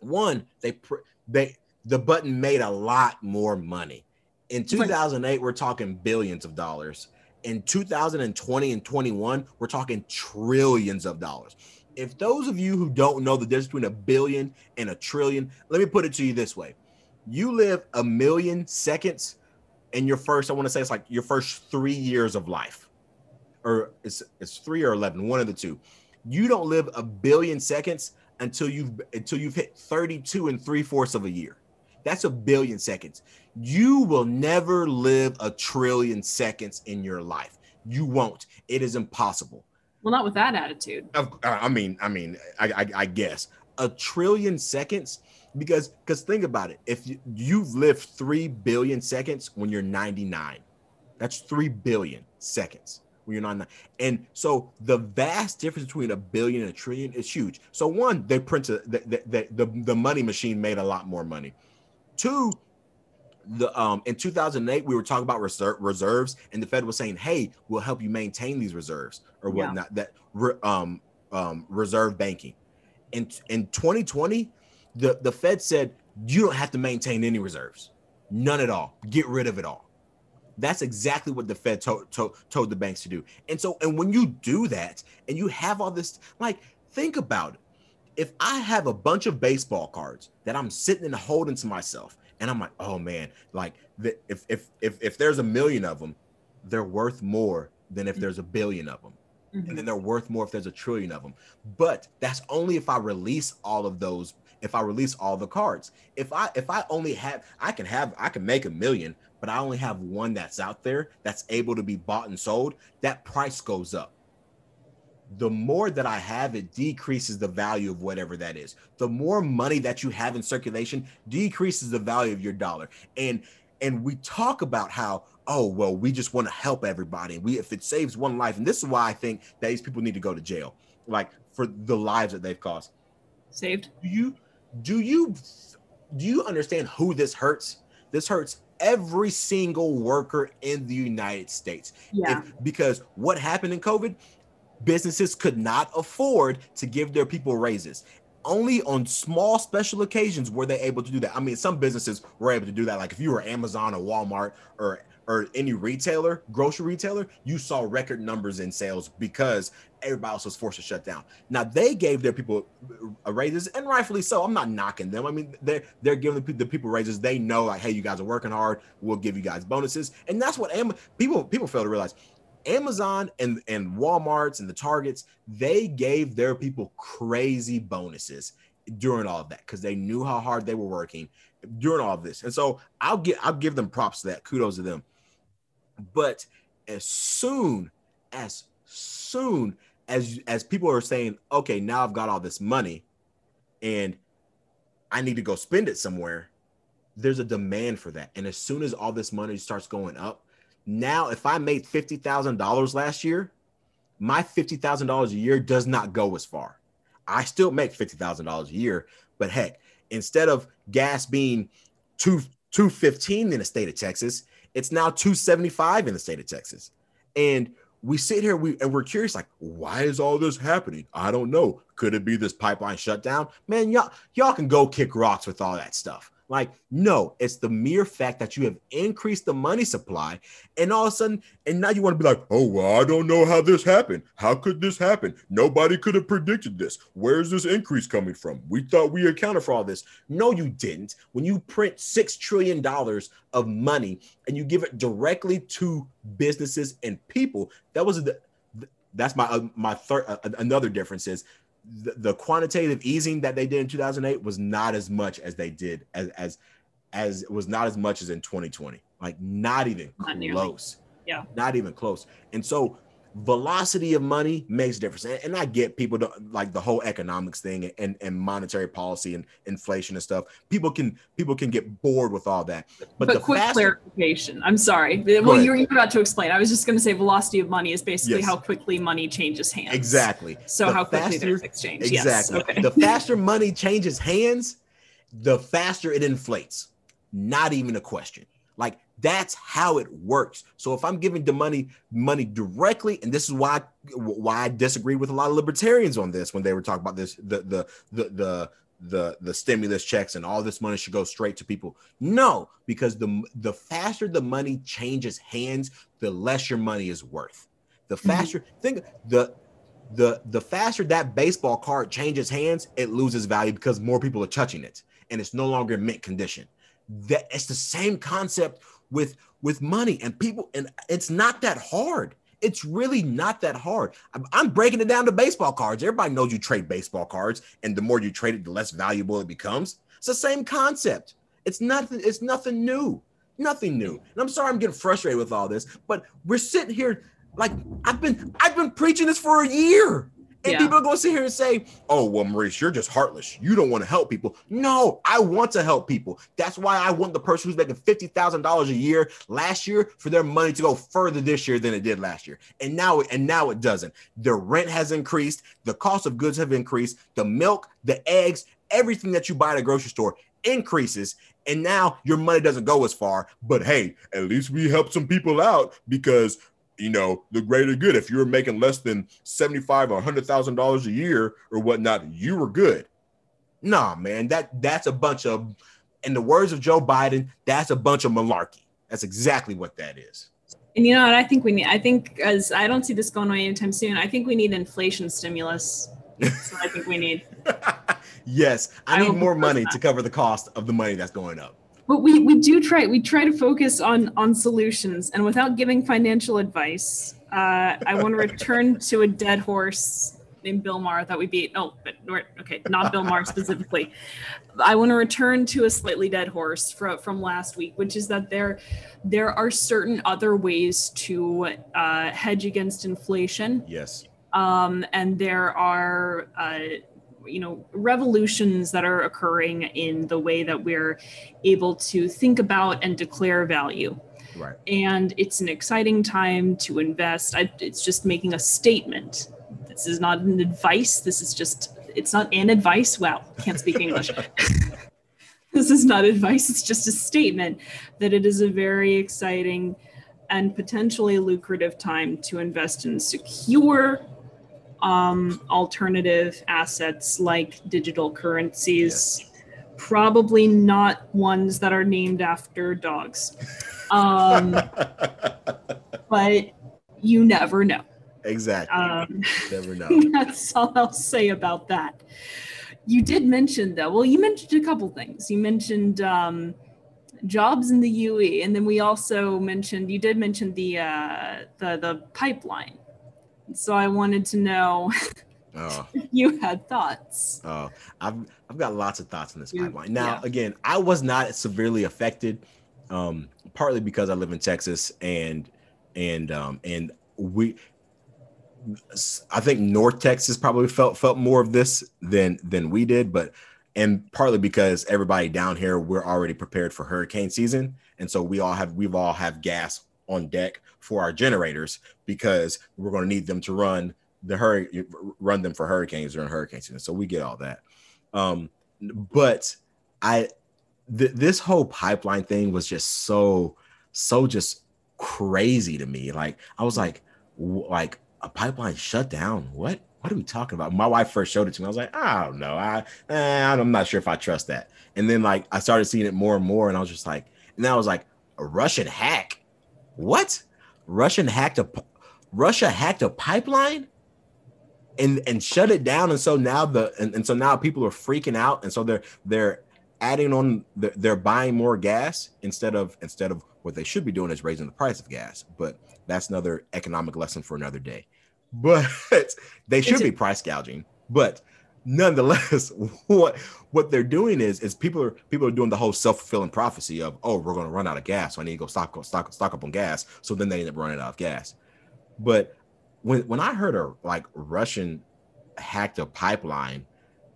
One, they pr- they the button made a lot more money. In 2008, we're talking billions of dollars. In 2020 and 21, we're talking trillions of dollars. If those of you who don't know the difference between a billion and a trillion, let me put it to you this way. You live a million seconds in your first, I want to say it's like your first three years of life or it's it's three or eleven, one of the two. You don't live a billion seconds until you've until you've hit 32 and three fourths of a year. That's a billion seconds. You will never live a trillion seconds in your life. You won't. It is impossible. Well, not with that attitude. Uh, I mean, I mean, I, I, I guess a trillion seconds because because think about it. If you, you've lived three billion seconds when you're 99, that's three billion seconds when you're not and so the vast difference between a billion and a trillion is huge. So one they printed the the, the, the money machine made a lot more money. Two the um in 2008 we were talking about reserve, reserves and the fed was saying hey we'll help you maintain these reserves or whatnot yeah. that um um reserve banking. In in 2020 the the fed said you don't have to maintain any reserves. None at all. Get rid of it all that's exactly what the Fed told, told, told the banks to do. And so, and when you do that and you have all this, like, think about it. If I have a bunch of baseball cards that I'm sitting and holding to myself, and I'm like, oh man, like the, if if if if there's a million of them, they're worth more than if there's a billion of them. Mm-hmm. And then they're worth more if there's a trillion of them. But that's only if I release all of those, if I release all the cards. If I if I only have I can have I can make a million, but I only have one that's out there that's able to be bought and sold, that price goes up. The more that I have, it decreases the value of whatever that is. The more money that you have in circulation decreases the value of your dollar. And and we talk about how oh well we just want to help everybody we if it saves one life and this is why i think that these people need to go to jail like for the lives that they've caused saved do you do you do you understand who this hurts this hurts every single worker in the united states yeah. If, because what happened in covid businesses could not afford to give their people raises only on small special occasions were they able to do that. I mean, some businesses were able to do that. Like if you were Amazon or Walmart or or any retailer, grocery retailer, you saw record numbers in sales because everybody else was forced to shut down. Now they gave their people uh, raises, and rightfully so. I'm not knocking them. I mean, they're they're giving the people raises. They know like, hey, you guys are working hard. We'll give you guys bonuses, and that's what Am- people people fail to realize. Amazon and and Walmart's and the Targets they gave their people crazy bonuses during all of that because they knew how hard they were working during all of this. And so I'll get I'll give them props to that. Kudos to them. But as soon as soon as as people are saying, okay, now I've got all this money and I need to go spend it somewhere, there's a demand for that. And as soon as all this money starts going up, now if I made $50,000 last year, my $50,000 a year does not go as far. I still make $50,000 a year, but heck, instead of gas being two 215 in the state of Texas, it's now 275 in the state of Texas. And we sit here we and we're curious like why is all this happening? I don't know. Could it be this pipeline shutdown? Man y'all y'all can go kick rocks with all that stuff like, no, it's the mere fact that you have increased the money supply, and all of a sudden, and now you want to be like, oh, well, I don't know how this happened. How could this happen? Nobody could have predicted this. Where's this increase coming from? We thought we accounted for all this. No, you didn't. When you print six trillion dollars of money and you give it directly to businesses and people, that was the that's my uh, my third uh, another difference is the, the quantitative easing that they did in 2008 was not as much as they did as as as was not as much as in 2020 like not even not close. Yeah. Not even close. And so velocity of money makes a difference. And, and I get people don't like the whole economics thing and, and monetary policy and inflation and stuff. People can people can get bored with all that. But, but quick faster- clarification. I'm sorry. well, you were about to explain. I was just going to say velocity of money is basically yes. how quickly money changes hands. Exactly. So the how faster, quickly there's exchange. Exactly. Yes. Okay. The faster money changes hands, the faster it inflates. Not even a question. Like that's how it works. So if I'm giving the money money directly, and this is why why I disagree with a lot of libertarians on this when they were talking about this the the the the the, the stimulus checks and all this money should go straight to people. No, because the the faster the money changes hands, the less your money is worth. The mm-hmm. faster mm-hmm. think the the the faster that baseball card changes hands, it loses value because more people are touching it and it's no longer in mint condition that it's the same concept with with money and people and it's not that hard. It's really not that hard. I'm, breaking it down to baseball cards. Everybody knows you trade baseball cards and the more you trade it the less valuable it becomes. It's the same concept. It's nothing it's nothing new. Nothing new. And i'm sorry i'm getting frustrated with all this but we're sitting here like i've been i've been preaching this for a year and yeah. people are going to sit here and say, oh, well, Maurice, you're just heartless. You don't want to help people. No, I want to help people. That's why I want the person who's making $50,000 a year last year for their money to go further this year than it did last year. And now, and now it doesn't. The rent has increased. The cost of goods have increased. The milk, the eggs, everything that you buy at a grocery store increases and now your money doesn't go as far but hey at least we help some people out because you know, the greater good. If you were making less than seventy-five or hundred thousand dollars a year or whatnot, you were good. Nah, man, that that's a bunch of, in the words of Joe Biden, that's a bunch of malarkey. That's exactly what that is. And you know what? I think we need. I think as I don't see this going away anytime soon. I think we need inflation stimulus That's what I think we need. *laughs* yes, I, I need more money that. to cover the cost of the money that's going up. But we we do try we try to focus on on solutions, and without giving financial advice, uh, I want to return to a dead horse named Bill Maher that we beat. Oh, but okay, not Bill Maher specifically. I want to return to a slightly dead horse from from last week, which is that there there are certain other ways to uh, hedge against inflation. Yes. Um, and there are uh, you know revolutions that are occurring in the way that we're able to think about and declare value. Right. And it's an exciting time to invest. I, it's just making a statement. This is not an advice. This is just it's not an advice. Wow, can't speak English. *laughs* this is not advice. It's just a statement that it is a very exciting and potentially lucrative time to invest in secure um, alternative assets like digital currencies. Yes. Probably not ones that are named after dogs. Um, *laughs* but you never know. Exactly. Um, never *laughs* know. That's all I'll say about that. You did mention though. Well, you mentioned a couple things. You mentioned um, jobs in the UE, and then we also mentioned you did mention the uh, the the pipeline. So I wanted to know oh. *laughs* if you had thoughts. Oh, I've I've got lots of thoughts on this pipeline. Now, yeah. again, I was not severely affected, um, partly because I live in Texas and and um, and we I think North Texas probably felt felt more of this than than we did, but and partly because everybody down here we're already prepared for hurricane season, and so we all have we've all have gas on deck for our generators because we're going to need them to run the hurricane run them for hurricanes during hurricane season. So we get all that. Um, but I th- this whole pipeline thing was just so so just crazy to me. Like I was like w- like a pipeline shut down. What? What are we talking about? My wife first showed it to me. I was like, I don't know. I, eh, I'm not sure if I trust that. And then like I started seeing it more and more, and I was just like, and I was like, a Russian hack. What? Russian hacked a Russia hacked a pipeline and and shut it down. And so now the and, and so now people are freaking out, and so they're they're adding on they're, they're buying more gas instead of instead of what they should be doing is raising the price of gas. But that's another economic lesson for another day. But *laughs* they should be price gouging. But nonetheless, *laughs* what what they're doing is is people are people are doing the whole self fulfilling prophecy of oh we're going to run out of gas, so I need to go stock stock stock up on gas. So then they end up running out of gas. But when when I heard a like Russian hacked a pipeline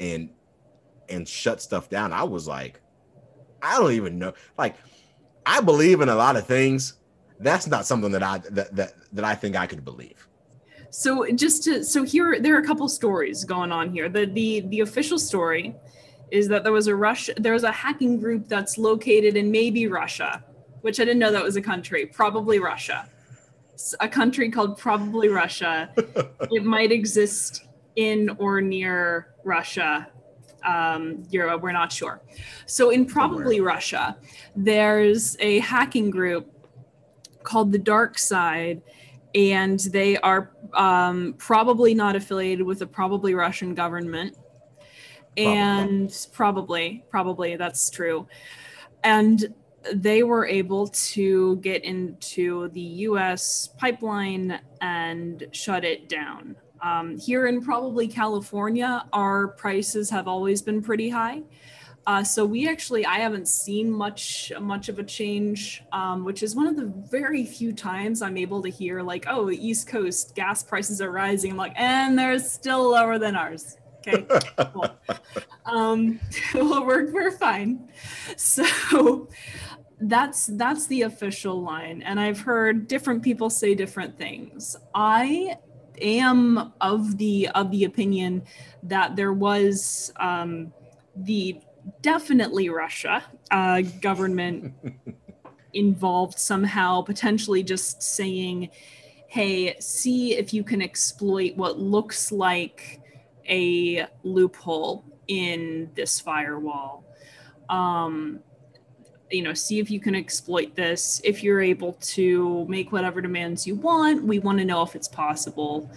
and and shut stuff down, I was like, I don't even know. Like, I believe in a lot of things, that's not something that I that that, that I think I could believe. So just to so here there are a couple stories going on here. The the the official story is that there was a rush there was a hacking group that's located in maybe Russia, which I didn't know that was a country, probably Russia. A country called probably Russia. *laughs* it might exist in or near Russia. Um, Europe, we're not sure. So in probably Somewhere. Russia, there's a hacking group called the Dark Side, and they are um, probably not affiliated with the probably Russian government. Probably. And probably, probably that's true. And they were able to get into the US pipeline and shut it down. Um, here in probably California, our prices have always been pretty high. Uh, so we actually, I haven't seen much much of a change, um, which is one of the very few times I'm able to hear like, oh, the East Coast gas prices are rising. I'm like, and they're still lower than ours. Okay, cool. *laughs* um, *laughs* well, we're we're fine. So that's that's the official line, and I've heard different people say different things. I am of the of the opinion that there was um, the definitely Russia uh, government *laughs* involved somehow, potentially just saying, hey, see if you can exploit what looks like a loophole in this firewall. Um, you know, see if you can exploit this. If you're able to make whatever demands you want, we want to know if it's possible.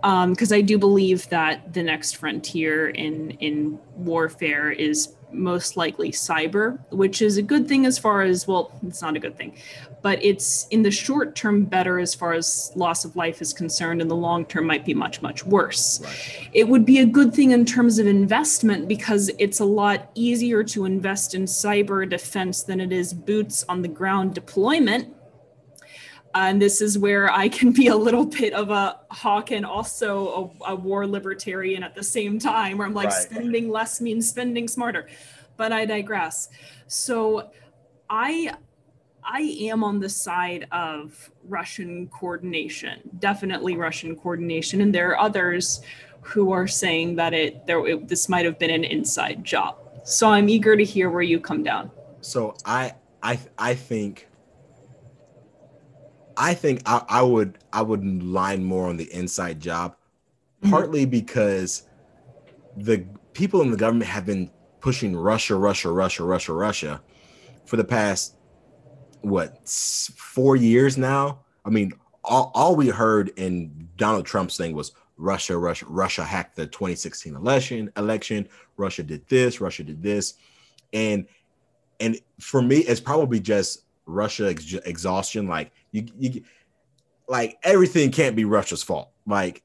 because um, I do believe that the next frontier in in warfare is most likely cyber, which is a good thing as far as well, it's not a good thing, but it's in the short term better as far as loss of life is concerned, and the long term might be much much worse. Right. It would be a good thing in terms of investment because it's a lot easier to invest in cyber defense than it is boots on the ground deployment and this is where I can be a little bit of a hawk and also a, a war libertarian at the same time, where I'm like, right. spending less means spending smarter. But I digress. So I I am on the side of Russian coordination, definitely Russian coordination, and there are others who are saying that it there it, this might have been an inside job. So I'm eager to hear where you come down. So I I I think I think I, I, would I would line more on the inside job, mm-hmm. partly because the people in the government have been pushing Russia, Russia, Russia, Russia, Russia for the past what four years now. I mean, all, all we heard in Donald Trump's thing was Russia, Russia, Russia hacked the 2016 election. Election. Russia did this. Russia did this, and and for me, it's probably just Russia ex- exhaustion. Like you, you, like everything can't be Russia's fault. Like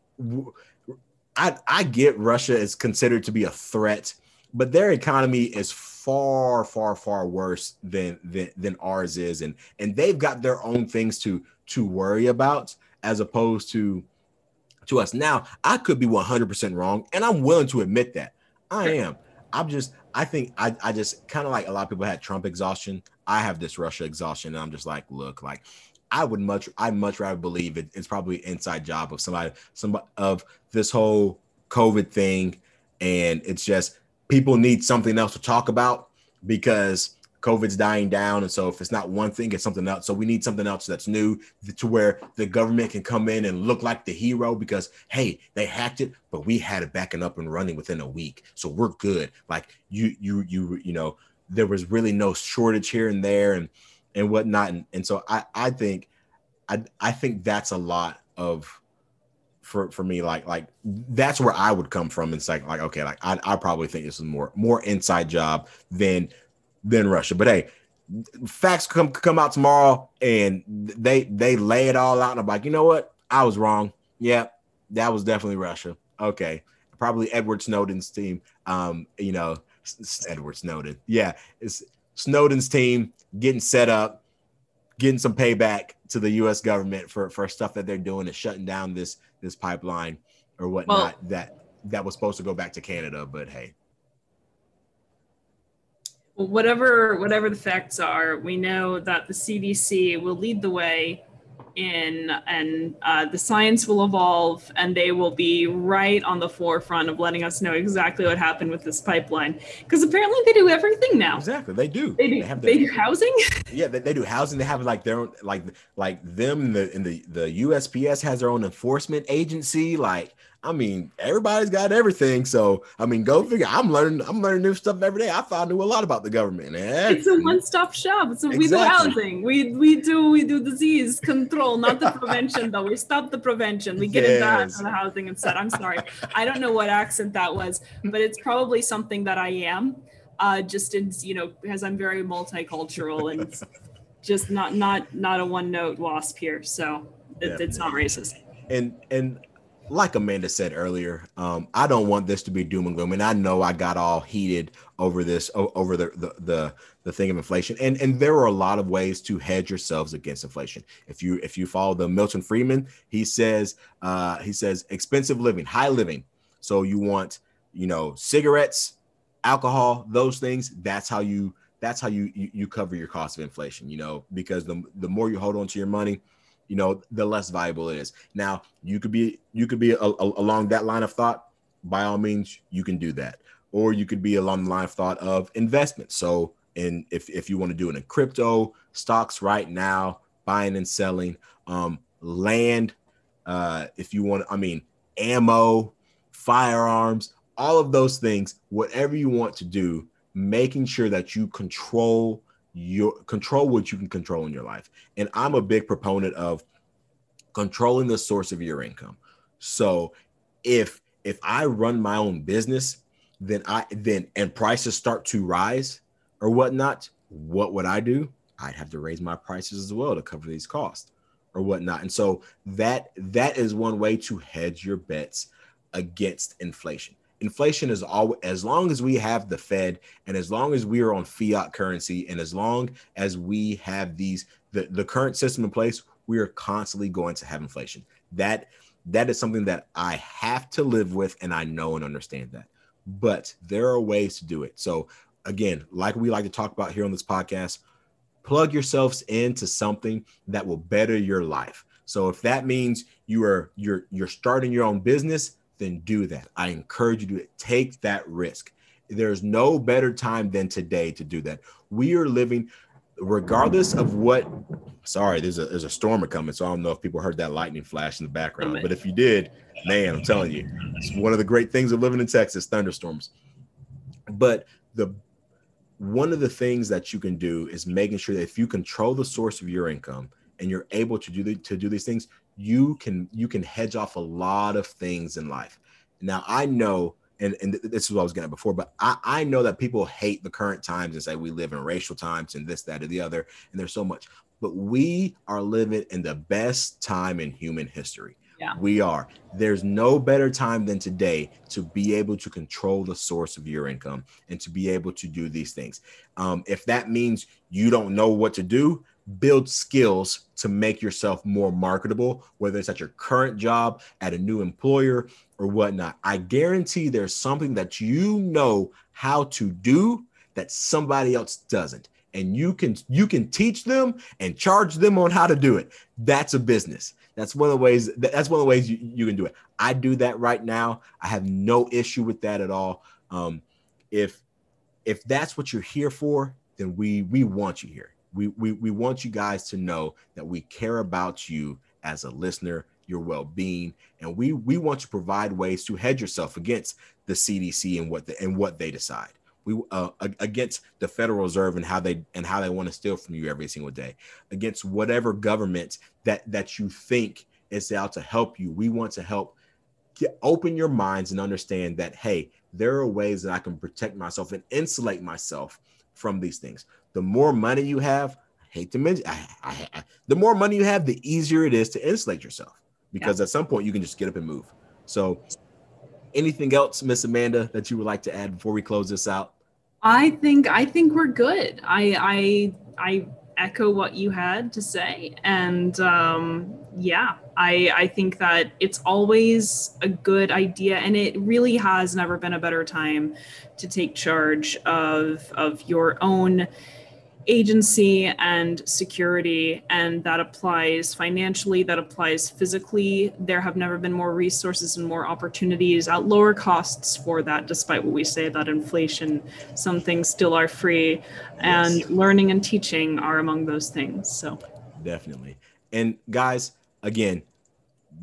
I, I get Russia is considered to be a threat, but their economy is far, far, far worse than than, than ours is, and and they've got their own things to to worry about as opposed to to us. Now, I could be 100% wrong, and I'm willing to admit that. I am. I'm just, I think I, I just kind of like a lot of people had Trump exhaustion. I have this Russia exhaustion, and I'm just like, look, like I would much, I much rather believe it, it's probably inside job of somebody, some of this whole COVID thing, and it's just people need something else to talk about because COVID's dying down. And so if it's not one thing, it's something else. So we need something else that's new to where the government can come in and look like the hero because, hey, they hacked it, but we had it back and up and running within a week. So we're good. Like you, you, you, you know, there was really no shortage here and there and and whatnot. And, and so I I think I I think that's a lot of for for me like like that's where I would come from. It's like like okay like I I probably think this is more more inside job than than Russia. But hey, facts come come out tomorrow and they they lay it all out and I'm like you know what I was wrong. Yeah, that was definitely Russia. Okay, probably Edward Snowden's team. Um, you know Edward Snowden. Yeah, it's Snowden's team getting set up, getting some payback to the U.S. government for for stuff that they're doing and shutting down this this pipeline or whatnot well, that that was supposed to go back to Canada. But hey, whatever whatever the facts are, we know that the CDC will lead the way in and uh, the science will evolve and they will be right on the forefront of letting us know exactly what happened with this pipeline. Because apparently they do everything now. Exactly they do. They do, they, have the, they do housing? *laughs* Yeah they, they, do housing. They have like their own like like them the in the the usps has their own enforcement agency like I mean, everybody's got everything. So I mean, go figure. I'm learning. I'm learning new stuff every day. I thought I knew a lot about the government. It's a one-stop shop. So exactly. we do housing. We we do we do disease control, not the prevention though. We stop the prevention. We get yes. into the housing instead. I'm sorry. I don't know what accent that was, but it's probably something that I am. Uh, just in you know, because I'm very multicultural and just not not not a one-note wasp here. So it, it's not racist. And and like Amanda said earlier, um, I don't want this to be doom and gloom, and I know I got all heated over this over the, the the the thing of inflation, and and there are a lot of ways to hedge yourselves against inflation. If you if you follow the Milton Friedman, he says uh, he says expensive living, high living. So you want you know cigarettes, alcohol, those things. That's how you that's how you you, you cover your cost of inflation. You know because the the more you hold on to your money you know, the less valuable it is. Now, you could be you could be a, a, along that line of thought. By all means, you can do that, or you could be along the line of thought of investment. So, in if if you want to do it in crypto, stocks right now, buying and selling, um, land, uh, if you want, I mean, ammo, firearms, all of those things, whatever you want to do, making sure that you control your control what you can control in your life. And I'm a big proponent of controlling the source of your income. So if if I run my own business, then I then and prices start to rise or whatnot, what would I do? I'd have to raise my prices as well to cover these costs or whatnot. And so that that is one way to hedge your bets against inflation. Inflation is all as long as we have the Fed and as long as we are on fiat currency and as long as we have these the, the current system in place, we are constantly going to have inflation. That that is something that I have to live with and I know and understand that. But there are ways to do it. So again, like we like to talk about here on this podcast, plug yourselves into something that will better your life. So if that means you are you're you're starting your own business, then do that. I encourage you to take that risk. There's no better time than today to do that. We are living regardless of what sorry there's a there's a storm coming so i don't know if people heard that lightning flash in the background but if you did man i'm telling you it's one of the great things of living in texas thunderstorms but the one of the things that you can do is making sure that if you control the source of your income and you're able to do the, to do these things, you can you can hedge off a lot of things in life. Now I know, and, and this is what I was getting at before, but I, I know that people hate the current times and say we live in racial times and this, that, or the other, and there's so much. But we are living in the best time in human history. Yeah. We are. There's no better time than today to be able to control the source of your income and to be able to do these things. Um, if that means you don't know what to do, build skills to make yourself more marketable, whether it's at your current job, at a new employer, or whatnot. I guarantee there's something that you know how to do that somebody else doesn't. And you can you can teach them and charge them on how to do it. That's a business. That's one of the ways that's one of the ways you, you can do it. I do that right now. I have no issue with that at all. Um, if if that's what you're here for then we we want you here we, we we want you guys to know that we care about you as a listener your well-being and we we want to provide ways to hedge yourself against the cdc and what the, and what they decide we uh, against the Federal Reserve and how they and how they want to steal from you every single day, against whatever government that that you think is out to help you. We want to help get, open your minds and understand that hey, there are ways that I can protect myself and insulate myself from these things. The more money you have, I hate to mention, I, I, I, the more money you have, the easier it is to insulate yourself because yeah. at some point you can just get up and move. So anything else, Miss Amanda, that you would like to add before we close this out? I think I think we're good. I I I echo what you had to say, and um, yeah, I I think that it's always a good idea, and it really has never been a better time to take charge of of your own agency and security and that applies financially that applies physically. There have never been more resources and more opportunities at lower costs for that despite what we say about inflation. Some things still are free and yes. learning and teaching are among those things so. Definitely. And guys again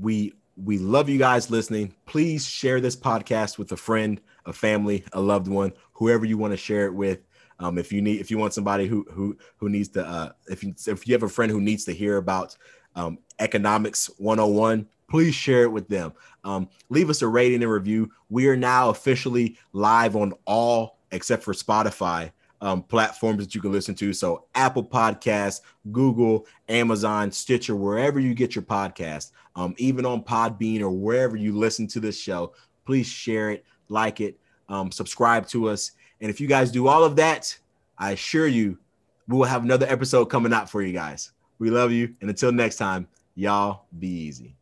we we love you guys listening. Please share this podcast with a friend a family a loved one whoever you want to share it with um, if you need, if you want somebody who who who needs to, uh, if you if you have a friend who needs to hear about um, economics 101, please share it with them. Um, leave us a rating and review. We are now officially live on all except for Spotify um, platforms that you can listen to. So Apple Podcasts, Google, Amazon, Stitcher, wherever you get your podcast, um, even on Podbean or wherever you listen to this show, please share it, like it, um, subscribe to us. And if you guys do all of that, I assure you, we will have another episode coming out for you guys. We love you. And until next time, y'all be easy.